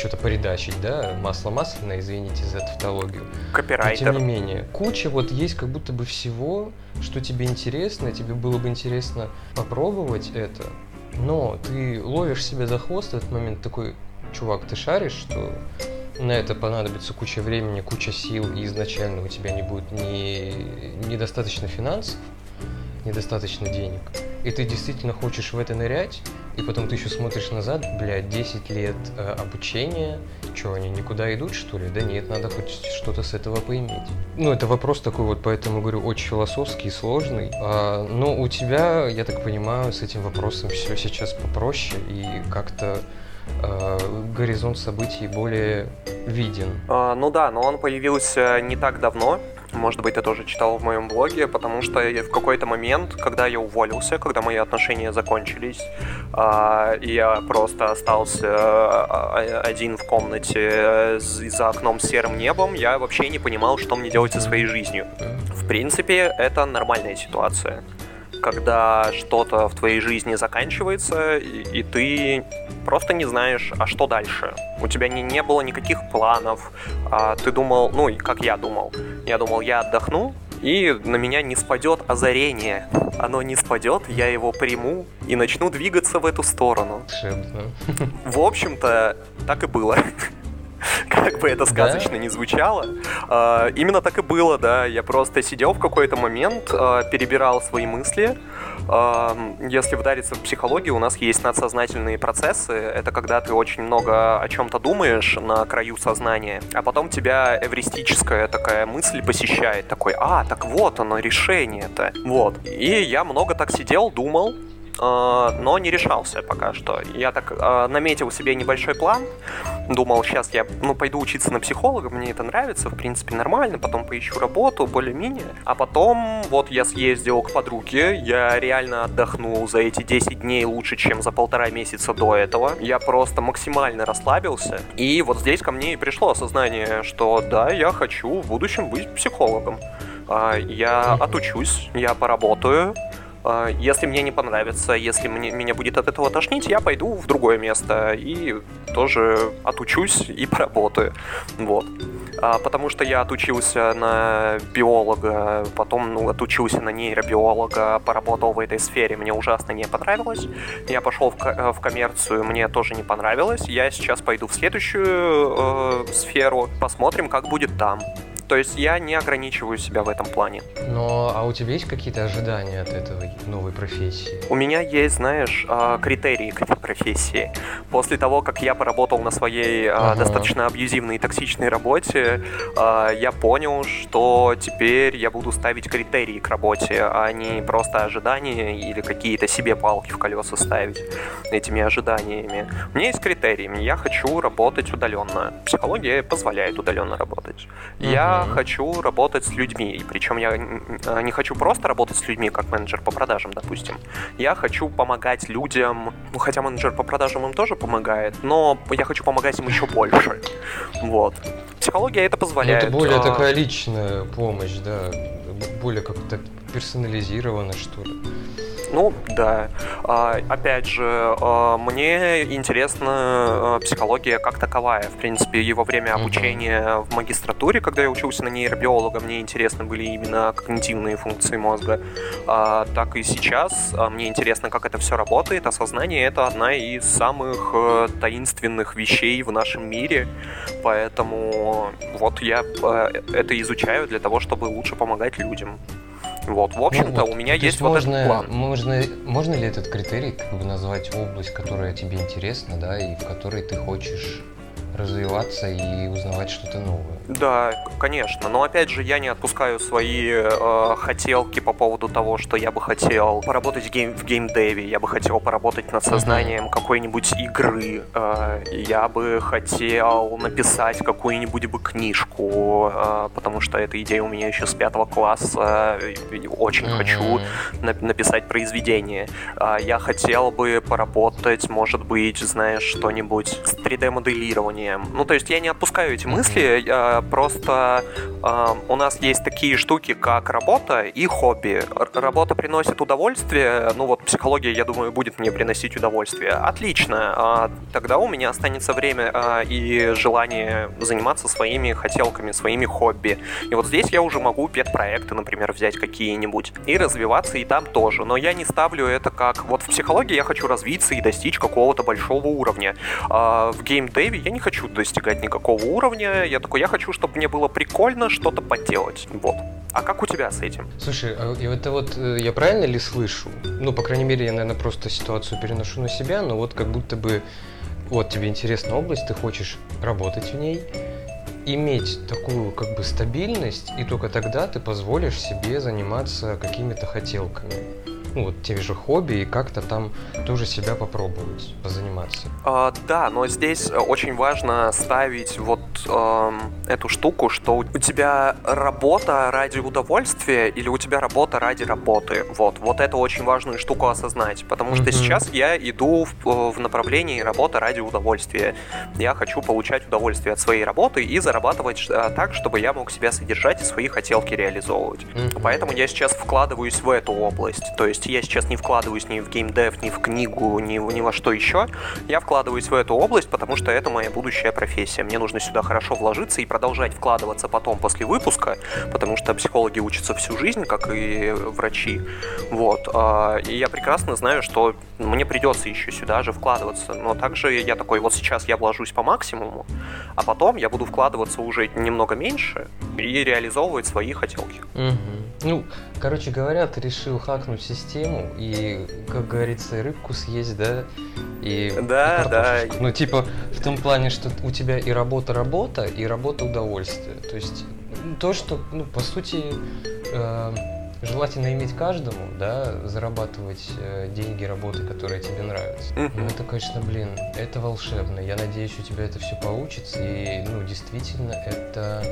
что-то поредачить, да, масло масляное, извините за тавтологию. Но тем Копирайтер. не менее, куча вот есть как будто бы всего, что тебе интересно, тебе было бы интересно попробовать это, но ты ловишь себя за хвост в этот момент такой, чувак, ты шаришь, что на это понадобится куча времени, куча сил, и изначально у тебя не будет ни, недостаточно финансов, недостаточно денег, и ты действительно хочешь в это нырять, и потом ты еще смотришь назад, блядь, 10 лет э, обучения, что, они никуда идут, что ли? Да нет, надо хоть что-то с этого поиметь. Ну, это вопрос такой вот, поэтому, говорю, очень философский и сложный. А, но у тебя, я так понимаю, с этим вопросом все сейчас попроще, и как-то э, горизонт событий более виден. А, ну да, но он появился не так давно. Может быть, ты тоже читал в моем блоге, потому что в какой-то момент, когда я уволился, когда мои отношения закончились, а, я просто остался а, один в комнате за окном с серым небом, я вообще не понимал, что мне делать со своей жизнью. В принципе, это нормальная ситуация когда что-то в твоей жизни заканчивается, и, и ты просто не знаешь, а что дальше. У тебя не, не было никаких планов. А ты думал, ну, как я думал. Я думал, я отдохну, и на меня не спадет озарение. Оно не спадет, я его приму и начну двигаться в эту сторону. В общем-то, так и было. как бы это сказочно да? не звучало. А, именно так и было, да. Я просто сидел в какой-то момент, а, перебирал свои мысли. А, если вдариться в психологию, у нас есть надсознательные процессы. Это когда ты очень много о чем-то думаешь на краю сознания, а потом тебя эвристическая такая мысль посещает. Такой, а, так вот оно, решение-то. Вот. И я много так сидел, думал, Э, но не решался пока что. Я так э, наметил себе небольшой план, думал, сейчас я ну, пойду учиться на психолога, мне это нравится, в принципе, нормально, потом поищу работу, более-менее. А потом вот я съездил к подруге, я реально отдохнул за эти 10 дней лучше, чем за полтора месяца до этого. Я просто максимально расслабился. И вот здесь ко мне и пришло осознание, что да, я хочу в будущем быть психологом. А, я отучусь, я поработаю, если мне не понравится, если мне, меня будет от этого тошнить, я пойду в другое место и тоже отучусь и поработаю. Вот. А, потому что я отучился на биолога, потом ну, отучился на нейробиолога, поработал в этой сфере, мне ужасно не понравилось. Я пошел в, в коммерцию, мне тоже не понравилось. Я сейчас пойду в следующую э, сферу, посмотрим, как будет там. То есть я не ограничиваю себя в этом плане. Но а у тебя есть какие-то ожидания от этой новой профессии? У меня есть, знаешь, а, критерии к этой профессии. После того, как я поработал на своей а, ага. достаточно абьюзивной и токсичной работе, а, я понял, что теперь я буду ставить критерии к работе, а не просто ожидания или какие-то себе палки в колеса ставить этими ожиданиями. У меня есть критерии. Я хочу работать удаленно. Психология позволяет удаленно работать. Я хочу работать с людьми. И причем я э, не хочу просто работать с людьми, как менеджер по продажам, допустим. Я хочу помогать людям, ну, хотя менеджер по продажам им тоже помогает, но я хочу помогать им еще больше. Вот. Психология это позволяет. Но это более а... такая личная помощь, да, более как-то персонализировано, что ли. Ну, да. А, опять же, а, мне интересна а, психология как таковая. В принципе, во время обучения в магистратуре, когда я учился на нейробиолога, мне интересны были именно когнитивные функции мозга. Так и сейчас мне интересно, как это все работает. Осознание — это одна из самых таинственных вещей в нашем мире. Поэтому вот я это изучаю для того, чтобы лучше помогать людям. Вот, в общем-то, ну, вот. у меня есть, есть вот можно, этот план. Можно, можно ли этот критерий как бы назвать область, которая тебе интересна, да, и в которой ты хочешь развиваться и узнавать что-то новое. Да, конечно. Но опять же, я не отпускаю свои э, хотелки по поводу того, что я бы хотел поработать в, гейм, в геймдеве, я бы хотел поработать над сознанием какой-нибудь игры, э, я бы хотел написать какую-нибудь бы книжку, э, потому что эта идея у меня еще с пятого класса. Очень uh-huh. хочу на- написать произведение. Э, я хотел бы поработать, может быть, знаешь, что-нибудь с 3D-моделированием ну, то есть я не отпускаю эти мысли, я просто э, у нас есть такие штуки, как работа и хобби. Работа приносит удовольствие, ну вот психология, я думаю, будет мне приносить удовольствие. Отлично, э, тогда у меня останется время э, и желание заниматься своими хотелками, своими хобби. И вот здесь я уже могу педпроекты, например, взять какие-нибудь и развиваться и там тоже. Но я не ставлю это как... Вот в психологии я хочу развиться и достичь какого-то большого уровня. А в геймдеве я не хочу достигать никакого уровня. Я такой, я хочу, чтобы мне было прикольно что-то поделать. Вот. А как у тебя с этим? Слушай, а это вот э, я правильно ли слышу? Ну, по крайней мере, я, наверное, просто ситуацию переношу на себя, но вот как будто бы вот тебе интересна область, ты хочешь работать в ней, иметь такую как бы стабильность, и только тогда ты позволишь себе заниматься какими-то хотелками. Ну, вот те же хобби и как-то там тоже себя попробовать, позаниматься. А, да, но здесь очень важно ставить вот э, эту штуку, что у тебя работа ради удовольствия или у тебя работа ради работы. Вот, вот это очень важную штуку осознать, потому что mm-hmm. сейчас я иду в, в направлении работы ради удовольствия. Я хочу получать удовольствие от своей работы и зарабатывать э, так, чтобы я мог себя содержать и свои хотелки реализовывать. Mm-hmm. Поэтому я сейчас вкладываюсь в эту область. То есть я сейчас не вкладываюсь ни в геймдев, ни в книгу, ни, ни во что еще. Я вкладываюсь в эту область, потому что это моя будущая профессия. Мне нужно сюда хорошо вложиться и продолжать вкладываться потом после выпуска, потому что психологи учатся всю жизнь, как и врачи. Вот. А, и я прекрасно знаю, что мне придется еще сюда же вкладываться. Но также я такой, вот сейчас я вложусь по максимуму, а потом я буду вкладываться уже немного меньше и реализовывать свои хотелки. Угу. Ну, короче говоря, ты решил хакнуть систему и, как говорится, рыбку съесть, да? И, да, и да. Ну, типа, в том плане, что у тебя и работа работа, и работа удовольствие. То есть то, что, ну, по сути, э, желательно иметь каждому, да, зарабатывать э, деньги работы, которые тебе нравятся. Mm-hmm. Ну, это, конечно, блин, это волшебно. Я надеюсь, у тебя это все получится, и, ну, действительно, это...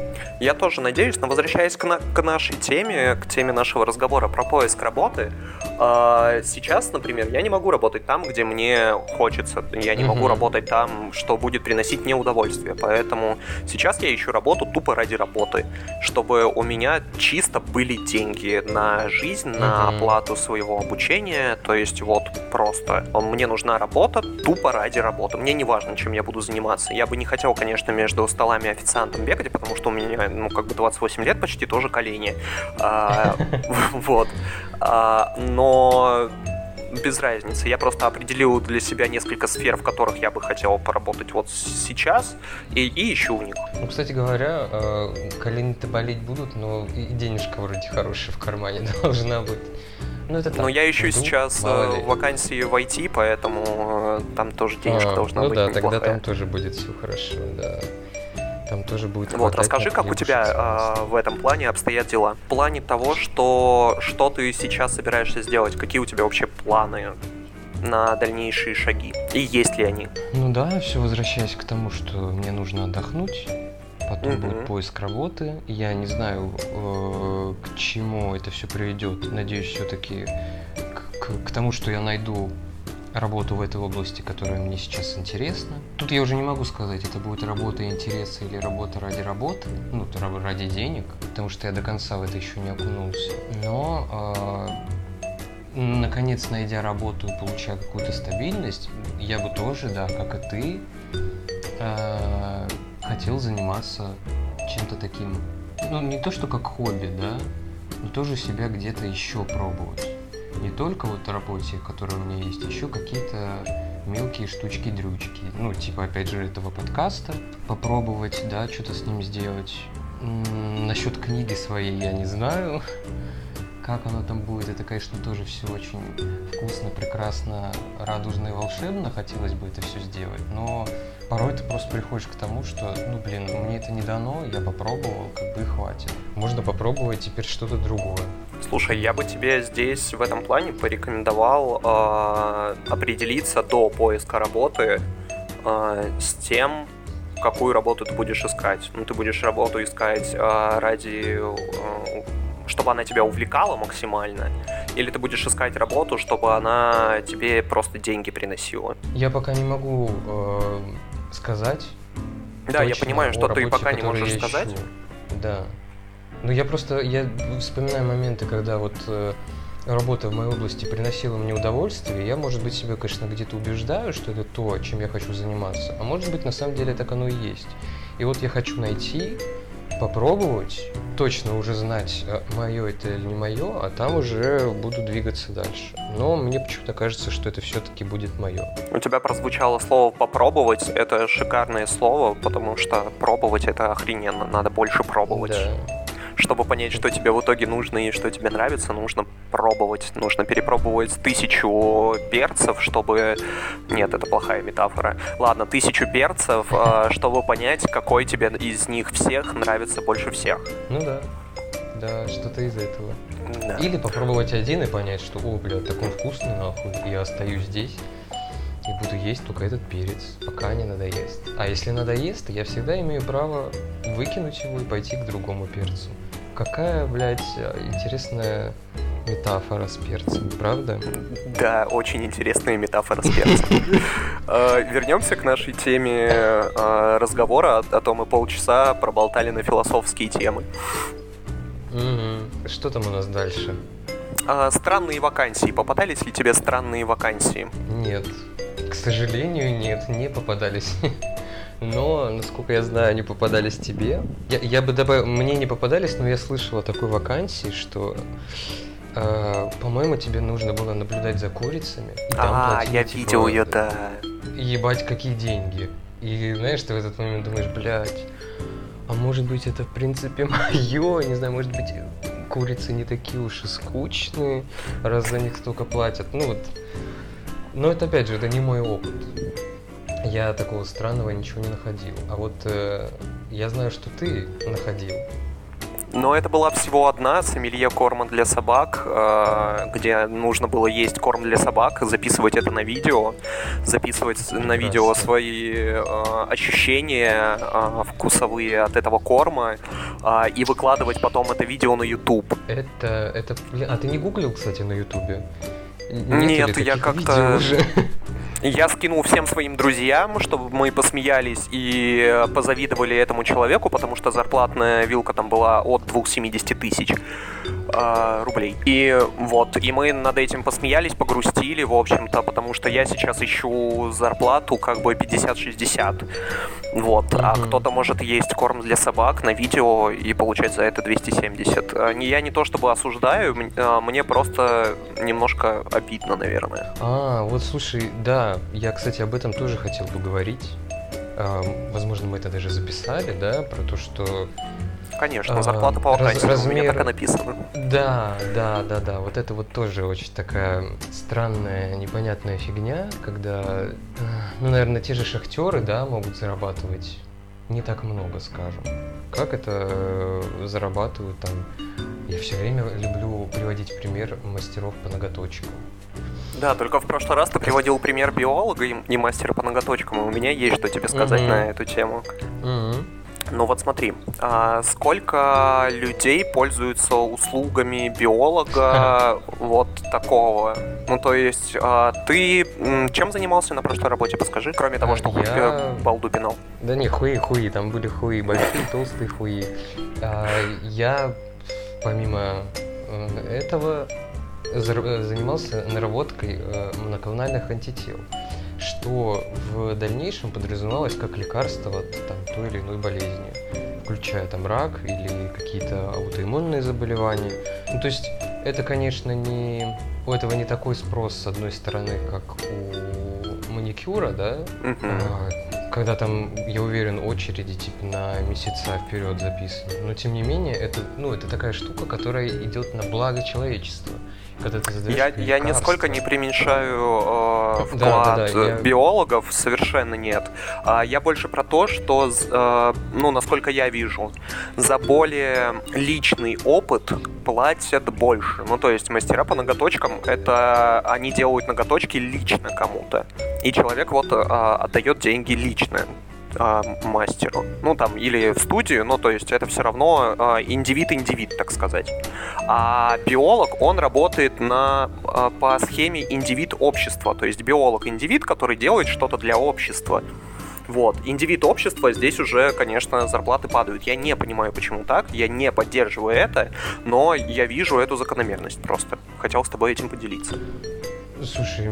Я тоже надеюсь, но возвращаясь к, на- к нашей теме, к теме нашего разговора про поиск работы, э, сейчас, например, я не могу работать там, где мне хочется. Я не mm-hmm. могу работать там, что будет приносить мне удовольствие. Поэтому сейчас я ищу работу тупо ради работы, чтобы у меня чисто были деньги на жизнь, на оплату своего обучения. То есть вот просто мне нужна работа тупо ради работы. Мне не важно, чем я буду заниматься. Я бы не хотел, конечно, между столами официантом бегать, потому что у меня, ну, как бы 28 лет почти тоже колени. А, вот. А, но без разницы. Я просто определил для себя несколько сфер, в которых я бы хотел поработать вот сейчас, и, и ищу в них. Ну, кстати говоря, э, колени-то болеть будут, но и денежка вроде хорошая в кармане должна быть. Ну, это так. Но я ищу Иду, сейчас э, вакансии в IT, поэтому э, там тоже денежка а, должна ну быть да, неплохая. тогда там тоже будет все хорошо, да. Там тоже будет Вот, расскажи, как у тебя э, в этом плане обстоят дела. В плане того, что, что ты сейчас собираешься сделать, какие у тебя вообще планы на дальнейшие шаги? И есть ли они? Ну да, все возвращаясь к тому, что мне нужно отдохнуть. Потом mm-hmm. будет поиск работы. Я не знаю, э, к чему это все приведет. Надеюсь, все-таки к, к, к тому, что я найду работу в этой области, которая мне сейчас интересна. Тут я уже не могу сказать, это будет работа интереса или работа ради работы, ну, ради денег, потому что я до конца в это еще не окунулся. Но э, наконец, найдя работу и получая какую-то стабильность, я бы тоже, да, как и ты, э, хотел заниматься чем-то таким. Ну, не то, что как хобби, да, но тоже себя где-то еще пробовать не только вот работе, которая у меня есть, еще какие-то мелкие штучки-дрючки. Ну, типа, опять же, этого подкаста. Попробовать, да, что-то с ним сделать. М-м, насчет книги своей я не знаю. Как оно там будет, это, конечно, тоже все очень вкусно, прекрасно, радужно и волшебно. Хотелось бы это все сделать, но порой ты просто приходишь к тому, что, ну, блин, мне это не дано, я попробовал, как бы и хватит. Можно попробовать теперь что-то другое. Слушай, я бы тебе здесь в этом плане порекомендовал э, определиться до поиска работы э, с тем, какую работу ты будешь искать. Ну, ты будешь работу искать э, ради, э, чтобы она тебя увлекала максимально, или ты будешь искать работу, чтобы она тебе просто деньги приносила. Я пока не могу э, сказать. Да, я понимаю, что работе, ты пока не можешь сказать. Да. Ну, я просто, я вспоминаю моменты, когда вот э, работа в моей области приносила мне удовольствие, я, может быть, себя, конечно, где-то убеждаю, что это то, чем я хочу заниматься, а может быть, на самом деле так оно и есть. И вот я хочу найти, попробовать, точно уже знать, а, мое это или не мое, а там уже буду двигаться дальше. Но мне почему-то кажется, что это все-таки будет мое. У тебя прозвучало слово «попробовать». Это шикарное слово, потому что пробовать это охрененно. Надо больше пробовать. Да чтобы понять, что тебе в итоге нужно и что тебе нравится, нужно пробовать. Нужно перепробовать тысячу перцев, чтобы... Нет, это плохая метафора. Ладно, тысячу перцев, а, чтобы понять, какой тебе из них всех нравится больше всех. Ну да. да, что-то из этого. Да. Или попробовать один и понять, что, о, бля, так он вкусный, нахуй, я остаюсь здесь и буду есть только этот перец, пока не надоест. А если надоест, я всегда имею право выкинуть его и пойти к другому перцу. Какая, блядь, интересная метафора с перцем, правда? Да, очень интересная метафора с перцем. Э, Вернемся к нашей теме э, разговора, а то мы полчаса проболтали на философские темы. Что там у нас дальше? А, Странные вакансии. Попадались ли тебе странные вакансии? Нет. К сожалению, нет, не попадались. Но, насколько я знаю, они попадались тебе. Я, я бы добавил, мне не попадались, но я слышал о такой вакансии, что, э, по-моему, тебе нужно было наблюдать за курицами. и там А, я типа, видел ее, да. Ебать, какие деньги. И знаешь, ты в этот момент думаешь, блядь, а может быть это в принципе мое, не знаю, может быть курицы не такие уж и скучные, раз за них столько платят. Ну вот, но это опять же, это не мой опыт. Я такого странного ничего не находил. А вот э, я знаю, что ты находил. Но это была всего одна сомелье корма для собак, э, где нужно было есть корм для собак, записывать это на видео, записывать на видео свои э, ощущения э, вкусовые от этого корма и выкладывать потом это видео на YouTube. Это, это, а ты не гуглил, кстати, на ютубе? Нет, я как-то-? Я скинул всем своим друзьям, чтобы мы посмеялись и э, позавидовали этому человеку, потому что зарплатная вилка там была от 270 тысяч э, рублей. И вот, и мы над этим посмеялись, погрустили, в общем-то, потому что я сейчас ищу зарплату как бы 50-60. Вот, а Мгм. кто-то может есть корм для собак на видео и получать за это 270. Э, Я не то чтобы осуждаю, э, мне просто немножко обидно, наверное. А, вот слушай, да, я, кстати, об этом тоже хотел поговорить. А, возможно, мы это даже записали, да, про то, что... Конечно, А, зарплата по раз- размер- так и написано. Да, да, да, да, вот это вот тоже очень такая странная, непонятная фигня, когда, ну, наверное, те же шахтеры, да, могут зарабатывать не так много, скажем. Как это э, зарабатывают там... Я все время люблю приводить пример мастеров по ноготочкам. Да, только в прошлый раз ты приводил пример биолога и, и мастера по ноготочкам, и у меня есть что тебе сказать Мгм. на эту тему. Мгм. Ну вот смотри, а, сколько людей пользуются услугами биолога вот такого? Ну то есть а, ты чем занимался на прошлой работе, подскажи, кроме того, что я- э, балду пинал? Да не, хуи, хуи, там были хуи, большие, толстые хуи. А, я, помимо э, этого, занимался наработкой э, моноклональных антител, что в дальнейшем подразумевалось как лекарство от там, той или иной болезни, включая там рак или какие-то аутоиммунные заболевания. Ну, то есть это, конечно, не... У этого не такой спрос, с одной стороны, как у маникюра, да, а, Когда там, я уверен, очереди типа на месяца вперед записаны. Но тем не менее, это, ну, это такая штука, которая идет на благо человечества. Когда ты задаешь Я, я нисколько не преуменьшаю э, вклад Да, да, да, э, я- биологов, совершенно нет. А я больше про то, что, э, ну, насколько я вижу, за более личный опыт платят больше. Ну, то есть мастера по ноготочкам, это они делают ноготочки лично кому-то. И человек вот э, отдает деньги лично а, мастеру. Ну, там, или в студию, ну, то есть это все равно а, индивид-индивид, так сказать. А биолог, он работает на, а, по схеме индивид-общества. То есть биолог-индивид, который делает что-то для общества. Вот. Индивид общества, здесь уже, конечно, зарплаты падают. Я не понимаю, почему так, я не поддерживаю это, но я вижу эту закономерность просто. Хотел с тобой этим поделиться. Слушай,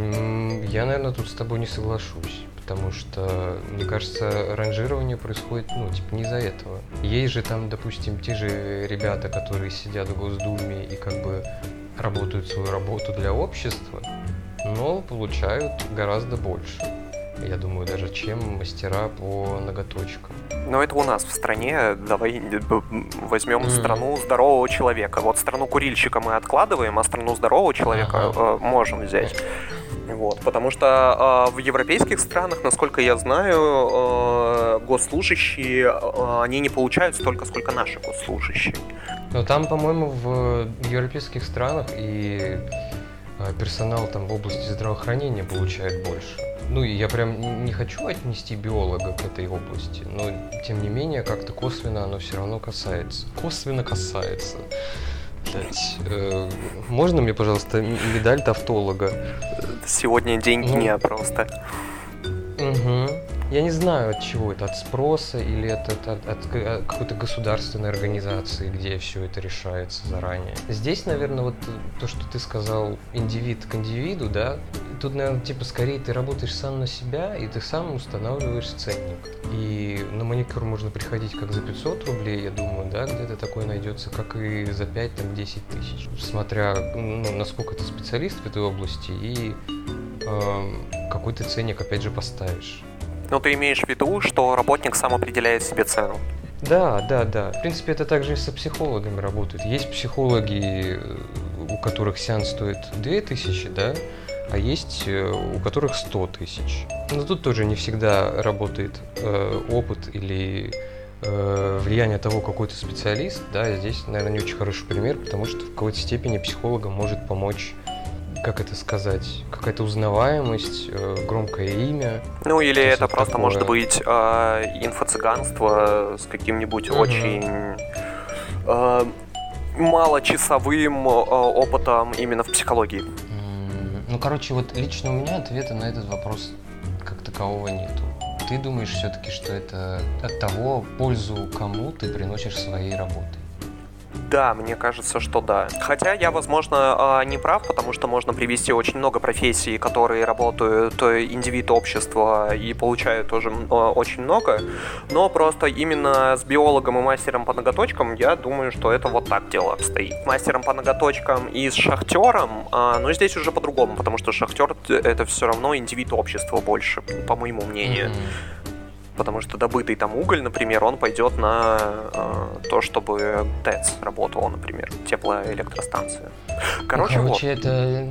я, наверное, тут с тобой не соглашусь. Потому что, мне кажется, ранжирование происходит, ну, типа, не из-за этого. Есть же там, допустим, те же ребята, которые сидят в Госдуме и как бы работают свою работу для общества, но получают гораздо больше. Я думаю, даже чем мастера по ноготочкам. Но это у нас в стране. Давай возьмем Мгм. страну здорового человека. Вот страну курильщика мы откладываем, а страну здорового человека э, можем взять. Вот, потому что э, в европейских странах, насколько я знаю, э, госслужащие, э, они не получают столько, сколько наши госслужащие. Но там, по-моему, в европейских странах и персонал там в области здравоохранения получает больше. Ну, и я прям не хочу отнести биолога к этой области, но тем не менее, как-то косвенно оно все равно касается. Косвенно касается. Блять, э, можно мне, пожалуйста, медаль тавтолога? Сегодня день ну, дня просто. Угу. Я не знаю, от чего это, от спроса или от, от, от, от какой-то государственной организации, где все это решается заранее. Здесь, наверное, вот то, что ты сказал, индивид к индивиду, да, тут, наверное, типа, скорее ты работаешь сам на себя, и ты сам устанавливаешь ценник. И на маникюр можно приходить как за 500 рублей, я думаю, да, где-то такое найдется, как и за 5-10 тысяч, смотря, ну, насколько ты специалист в этой области и э, какой ты ценник, опять же, поставишь. Ну, ты имеешь в виду, что работник сам определяет себе цену? Да, да, да. В принципе, это также и со психологами работает. Есть психологи, э, у которых сеанс стоит 2000, да, а есть э, у которых 100 тысяч. Но тут тоже не всегда работает э, опыт или э, влияние того, какой ты специалист. Да, здесь, наверное, не очень хороший пример, потому что в какой-то степени психологам может помочь как это сказать, какая-то узнаваемость, э, громкое имя. Ну или это просто такое. может быть э, инфо-цыганство с каким-нибудь угу. очень э, малочасовым э, опытом именно в психологии. Ну, короче, вот лично у меня ответа на этот вопрос как такового нету. Ты думаешь все-таки, что это от того, пользу кому ты приносишь своей работой? Да, мне кажется, что да. Хотя я, возможно, а, не прав, потому что можно привести очень много профессий, которые работают индивид общества и получают тоже очень много. Но просто именно с биологом и мастером по ноготочкам я думаю, что это вот так дело обстоит. Мастером по ноготочкам и с шахтером, а, ну здесь уже по-другому, потому что шахтер это все равно индивид общества больше, по моему мнению. Mm-hmm потому что добытый там уголь, например, он пойдет на э, то, чтобы ТЭЦ работала, например, теплоэлектростанция. Короче, ну, Короче вот. это...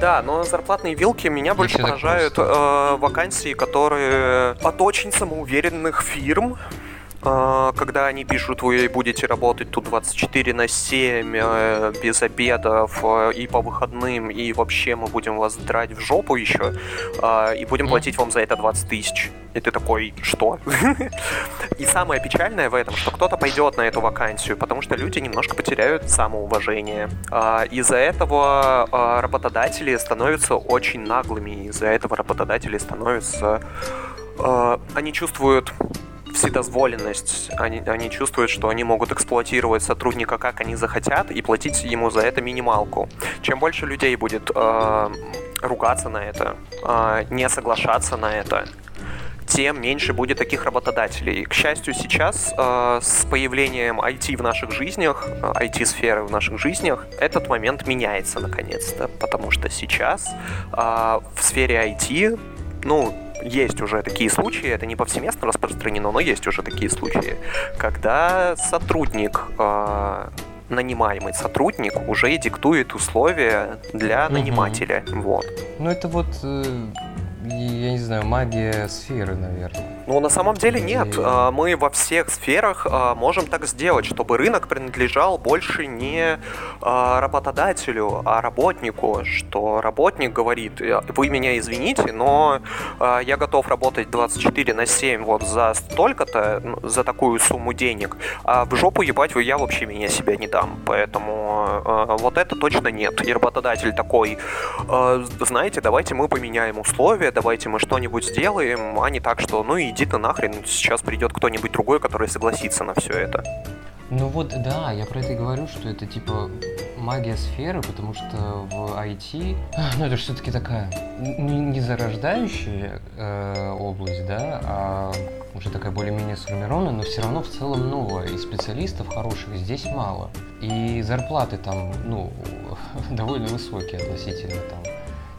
Да, но зарплатные вилки меня больше поражают э, вакансии, которые от очень самоуверенных фирм, когда они пишут, вы будете работать тут 24 на 7, э, без обедов э, и по выходным, и вообще мы будем вас драть в жопу еще, а, и будем платить вам за это 20 тысяч. И ты такой, что? И самое печальное в этом, что кто-то пойдет на эту вакансию, потому что люди немножко потеряют самоуважение. А, из-за этого работодатели становятся очень наглыми, из-за этого работодатели становятся... Они чувствуют вседозволенность. Они, они чувствуют, что они могут эксплуатировать сотрудника как они захотят и платить ему за это минималку. Чем больше людей будет э, ругаться на это, э, не соглашаться на это, тем меньше будет таких работодателей. К счастью, сейчас э, с появлением IT в наших жизнях, э, IT-сферы в наших жизнях, этот момент меняется наконец-то, потому что сейчас э, в сфере IT, ну, есть уже такие случаи, это не повсеместно распространено, но есть уже такие случаи, когда сотрудник э, нанимаемый сотрудник уже диктует условия для нанимателя. Угу. Вот. Ну это вот э, я не знаю, магия сферы, наверное. Ну, на самом деле нет. А, мы во всех сферах а, можем так сделать, чтобы рынок принадлежал больше не а, работодателю, а работнику. Что работник говорит, «Э, вы меня извините, но я готов работать 24 на 7 вот за столько-то, за такую сумму денег, а в жопу ебать вы я вообще меня себя не дам. Поэтому вот это точно нет. И работодатель такой, знаете, давайте мы поменяем условия, давайте мы что-нибудь сделаем, а не так, что ну иди ты нахрен, сейчас придет кто-нибудь другой, который согласится на все это. Ну вот, да, я про это и говорю, что это типа магия сферы, потому что в IT, ну это все-таки такая не, не зарождающая э, область, да, а уже такая более-менее сформированная, но все равно в целом новая, и специалистов хороших здесь мало. И зарплаты там, ну, довольно высокие относительно там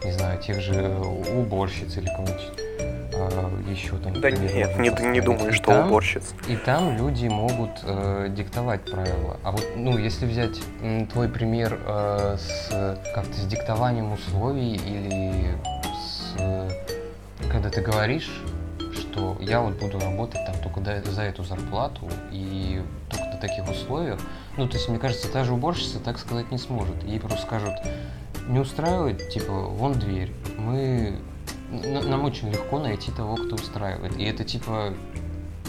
не знаю, тех же уборщиц или кому-нибудь а, еще там. Да нет, не, не думаю, что там, уборщиц. И там люди могут э, диктовать правила. А вот, ну, если взять м, твой пример э, с как-то с диктованием условий или э, когда ты говоришь, что я вот буду работать там только за эту зарплату и только на таких условиях, ну, то есть, мне кажется, та же уборщица так сказать не сможет. Ей просто скажут, не устраивает, типа, вон дверь. Мы... Нам очень легко найти того, кто устраивает. И это, типа,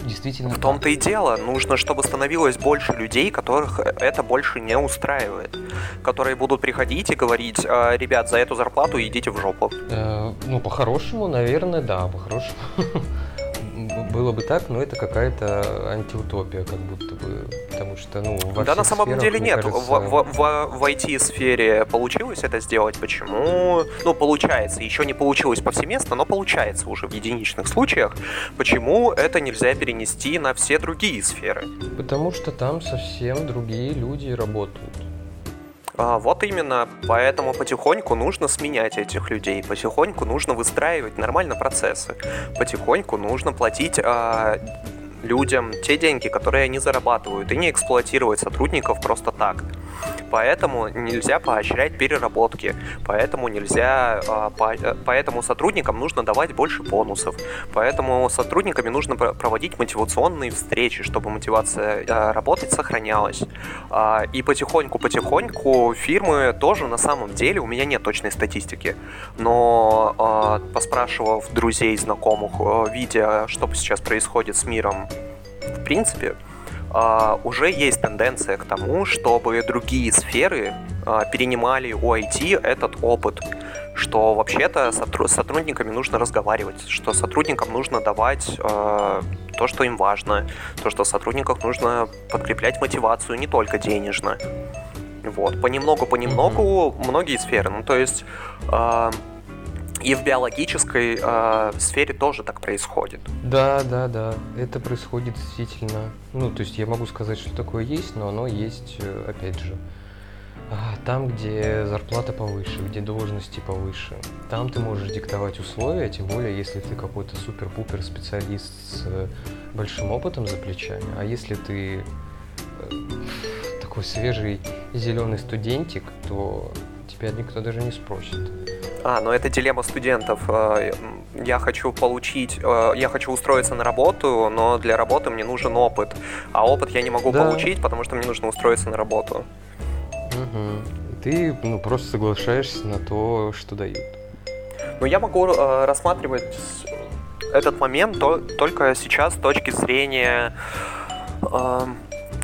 действительно... В том-то и дело. Нужно, чтобы становилось больше людей, которых это больше не устраивает. Которые будут приходить и говорить, «А, ребят, за эту зарплату идите в жопу. Э, ну, по-хорошему, наверное, да, по-хорошему. было бы так, но это какая-то антиутопия, как будто бы, потому что, ну, во Да, на самом сферах, деле нет. Кажется... В, в, в, в IT-сфере получилось это сделать. Почему? Ну, получается. Еще не получилось повсеместно, но получается уже в единичных случаях. Почему это нельзя перенести на все другие сферы? Потому что там совсем другие люди работают. А, вот именно, поэтому потихоньку нужно сменять этих людей, потихоньку нужно выстраивать нормально процессы, потихоньку нужно платить а, людям те деньги, которые они зарабатывают, и не эксплуатировать сотрудников просто так. Поэтому нельзя поощрять переработки, поэтому нельзя, а, поэтому сотрудникам нужно давать больше бонусов, поэтому сотрудниками нужно проводить мотивационные встречи, чтобы мотивация а, работать сохранялась. А, и потихоньку-потихоньку фирмы тоже на самом деле, у меня нет точной статистики, но поспрашивав друзей, знакомых, видя, что сейчас происходит с миром в принципе, Uh, уже есть тенденция к тому, чтобы другие сферы uh, перенимали у IT этот опыт, что вообще-то сотру- с сотрудниками нужно разговаривать, что сотрудникам нужно давать uh, то, что им важно, то, что сотрудникам нужно подкреплять мотивацию не только денежно. Вот, понемногу-понемногу многие сферы, ну то есть и в биологической э, сфере тоже так происходит. Да, да, да. Это происходит действительно. Ну, то есть я могу сказать, что такое есть, но оно есть, э, опять же, а, там, где зарплата повыше, где должности повыше. Там ты можешь диктовать условия, тем более, если ты какой-то супер-пупер специалист с э, большим опытом за плечами. А если ты э, такой свежий зеленый студентик, то тебя никто даже не спросит. А, но это дилемма студентов. Э, я хочу получить, э, я хочу устроиться на работу, но для работы мне нужен опыт. А опыт я не могу да. получить, потому что мне нужно устроиться на работу. Угу. Ты ну, просто соглашаешься на то, что дают. Ну, я могу э, рассматривать этот момент то, только сейчас с точки зрения э,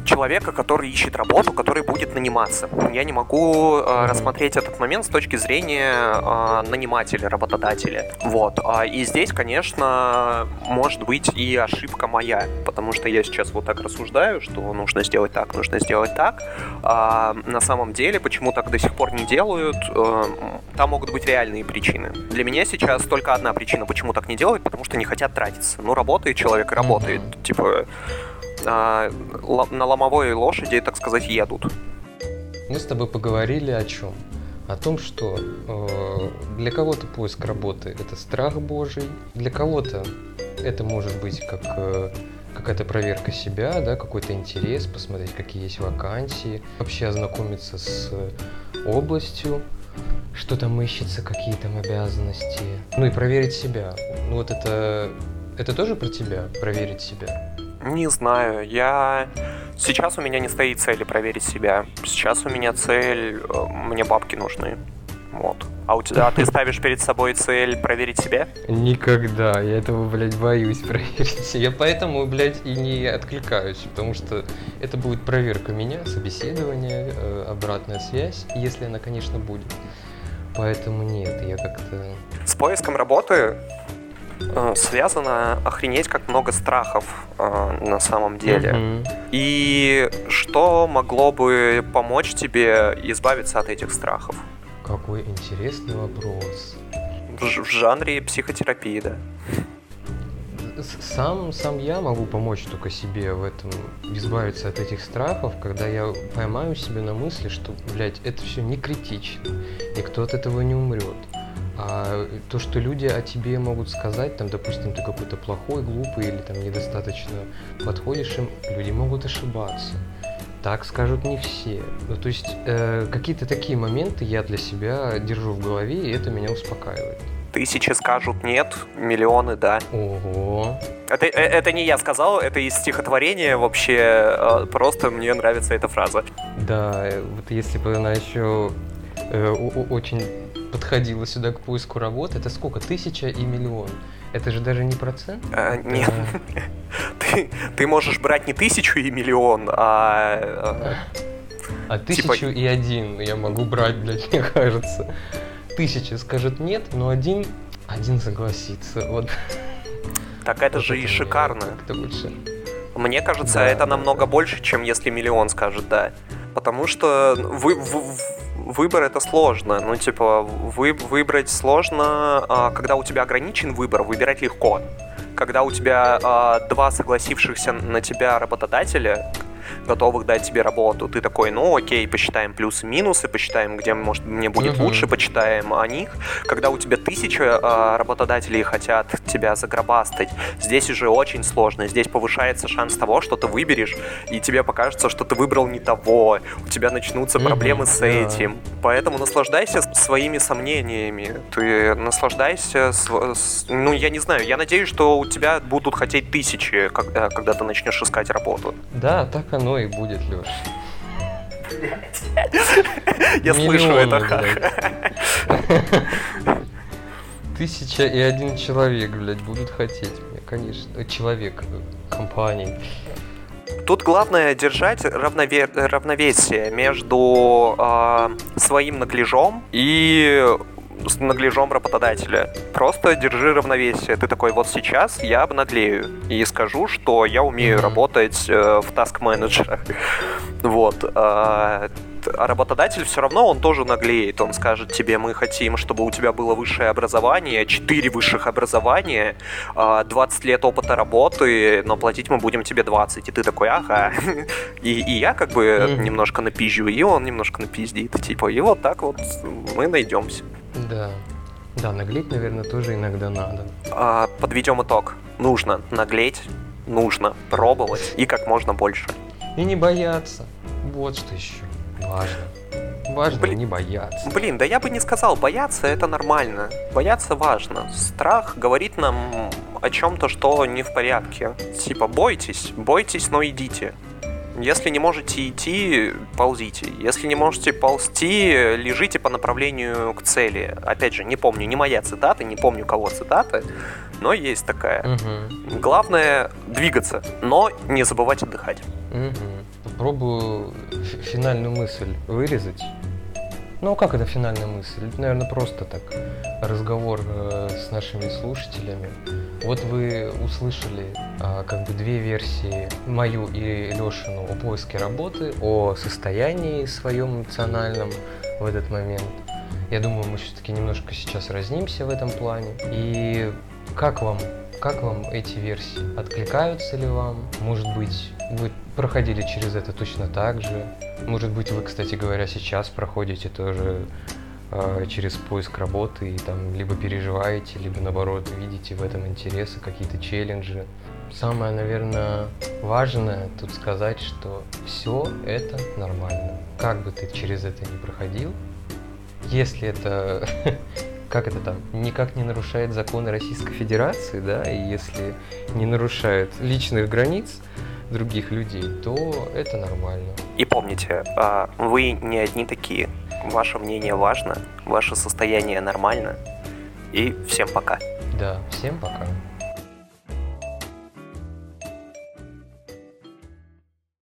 человека, который ищет работу, который будет наниматься. Я не могу э, рассмотреть этот момент с точки зрения э, нанимателя, работодателя. Вот. А, и здесь, конечно, может быть и ошибка моя, потому что я сейчас вот так рассуждаю, что нужно сделать так, нужно сделать так. А на самом деле, почему так до сих пор не делают, э, там могут быть реальные причины. Для меня сейчас только одна причина, почему так не делают, потому что не хотят тратиться. Ну, работает человек, работает. Типа, а, на ломовой лошади, так сказать, едут. Мы с тобой поговорили о чем? О том, что э, для кого-то поиск работы это страх Божий, для кого-то это может быть как э, какая-то проверка себя, да, какой-то интерес, посмотреть, какие есть вакансии, вообще ознакомиться с областью, что там ищется, какие там обязанности, ну и проверить себя. Ну вот это, это тоже про тебя, проверить себя? Не знаю, я... Сейчас у меня не стоит цели проверить себя. Сейчас у меня цель... Э, мне бабки нужны. Вот. А у тебя а ты ставишь перед собой цель проверить себя? Никогда. Я этого, блядь, боюсь проверить. Я поэтому, блядь, и не откликаюсь, потому что это будет проверка меня, собеседование, э, обратная связь, если она, конечно, будет. Поэтому нет, я как-то... С поиском работы связано охренеть как много страхов э, на самом деле. Mm-hmm. И что могло бы помочь тебе избавиться от этих страхов? Какой интересный вопрос. В, в жанре психотерапии, да. Сам, сам я могу помочь только себе в этом, избавиться от этих страхов, когда я поймаю себя на мысли, что, блядь, это все не критично, и кто от этого не умрет. А то, что люди о тебе могут сказать, там, допустим, ты какой-то плохой, глупый или там недостаточно подходишь им, люди могут ошибаться. Так скажут не все. Ну, то есть э, какие-то такие моменты я для себя держу в голове, и это меня успокаивает. Тысячи скажут нет, миллионы да. Ого. Это, э, это не я сказал, это из стихотворения вообще, э, просто мне нравится эта фраза. Да, э, вот если бы она еще очень подходила сюда к поиску работы, это сколько? Тысяча и миллион. Это же даже не процент? А. Нет. ты, ты можешь брать не тысячу и миллион, а... А тысячу типа... и один я могу брать, блядь, мне кажется. Тысяча скажет нет, но один, один согласится. Вот. Так это вот же это и шикарно. Как-то больше. Мне кажется, да, это да, намного да. больше, чем если миллион скажет да. Потому что вы, вы, выбор это сложно. Ну, типа, вы, выбрать сложно, а, когда у тебя ограничен выбор, выбирать легко. Когда у тебя а, два согласившихся на тебя работодателя, готовых дать тебе работу. Ты такой, ну окей, посчитаем плюсы-минусы, посчитаем, где может мне будет uh-huh. лучше, почитаем о них. Когда у тебя тысяча э, работодателей хотят тебя загробастать, здесь уже очень сложно. Здесь повышается шанс того, что ты выберешь, и тебе покажется, что ты выбрал не того. У тебя начнутся uh-huh. проблемы с этим. Поэтому наслаждайся своими сомнениями. Ты наслаждайся, с, с, ну я не знаю, я надеюсь, что у тебя будут хотеть тысячи, когда, когда ты начнешь искать работу. Да, так оно и будет, Леш. Я слышу это. Тысяча и один человек, блядь, будут хотеть мне, конечно. Человек, компаний. Тут главное держать равнове- равновесие между э, своим нагляжом и с нагляжом работодателя. Просто держи равновесие. Ты такой, вот сейчас я обнаглею и скажу, что я умею работать э, в таск-менеджерах. Вот. А работодатель все равно, он тоже наглеет. Он скажет тебе, мы хотим, чтобы у тебя было высшее образование, 4 высших образования, 20 лет опыта работы, но платить мы будем тебе 20. И ты такой, ага. И, и я как бы mm-hmm. немножко напизжу, и он немножко напиздит. Типа, и вот так вот мы найдемся. Да. Да, наглеть, наверное, тоже иногда надо. А, подведем итог. Нужно наглеть, нужно пробовать и как можно больше. И не бояться. Вот что еще важно. Важно Блин, не бояться. Блин, да я бы не сказал, бояться это нормально. Бояться важно. Страх говорит нам о чем-то, что не в порядке. Типа, бойтесь, бойтесь, но идите. Если не можете идти, ползите. Если не можете ползти, лежите по направлению к цели. Опять же, не помню, не моя цитата, не помню кого цитата, но есть такая. Угу. Главное двигаться, но не забывать отдыхать. Угу. Попробую финальную мысль вырезать. Ну, как это финальная мысль? Это, наверное, просто так разговор э, с нашими слушателями. Вот вы услышали э, как бы две версии, мою и Лешину, о поиске работы, о состоянии своем эмоциональном в этот момент. Я думаю, мы все-таки немножко сейчас разнимся в этом плане. И как вам как вам эти версии? Откликаются ли вам? Может быть, вы проходили через это точно так же? Может быть, вы, кстати говоря, сейчас проходите тоже э, через поиск работы и там либо переживаете, либо наоборот видите в этом интересы, какие-то челленджи. Самое, наверное, важное тут сказать, что все это нормально. Как бы ты через это не проходил, если это как это там, никак не нарушает законы Российской Федерации, да, и если не нарушает личных границ других людей, то это нормально. И помните, а, вы не одни такие. Ваше мнение важно, ваше состояние нормально. И всем пока. Да, всем пока.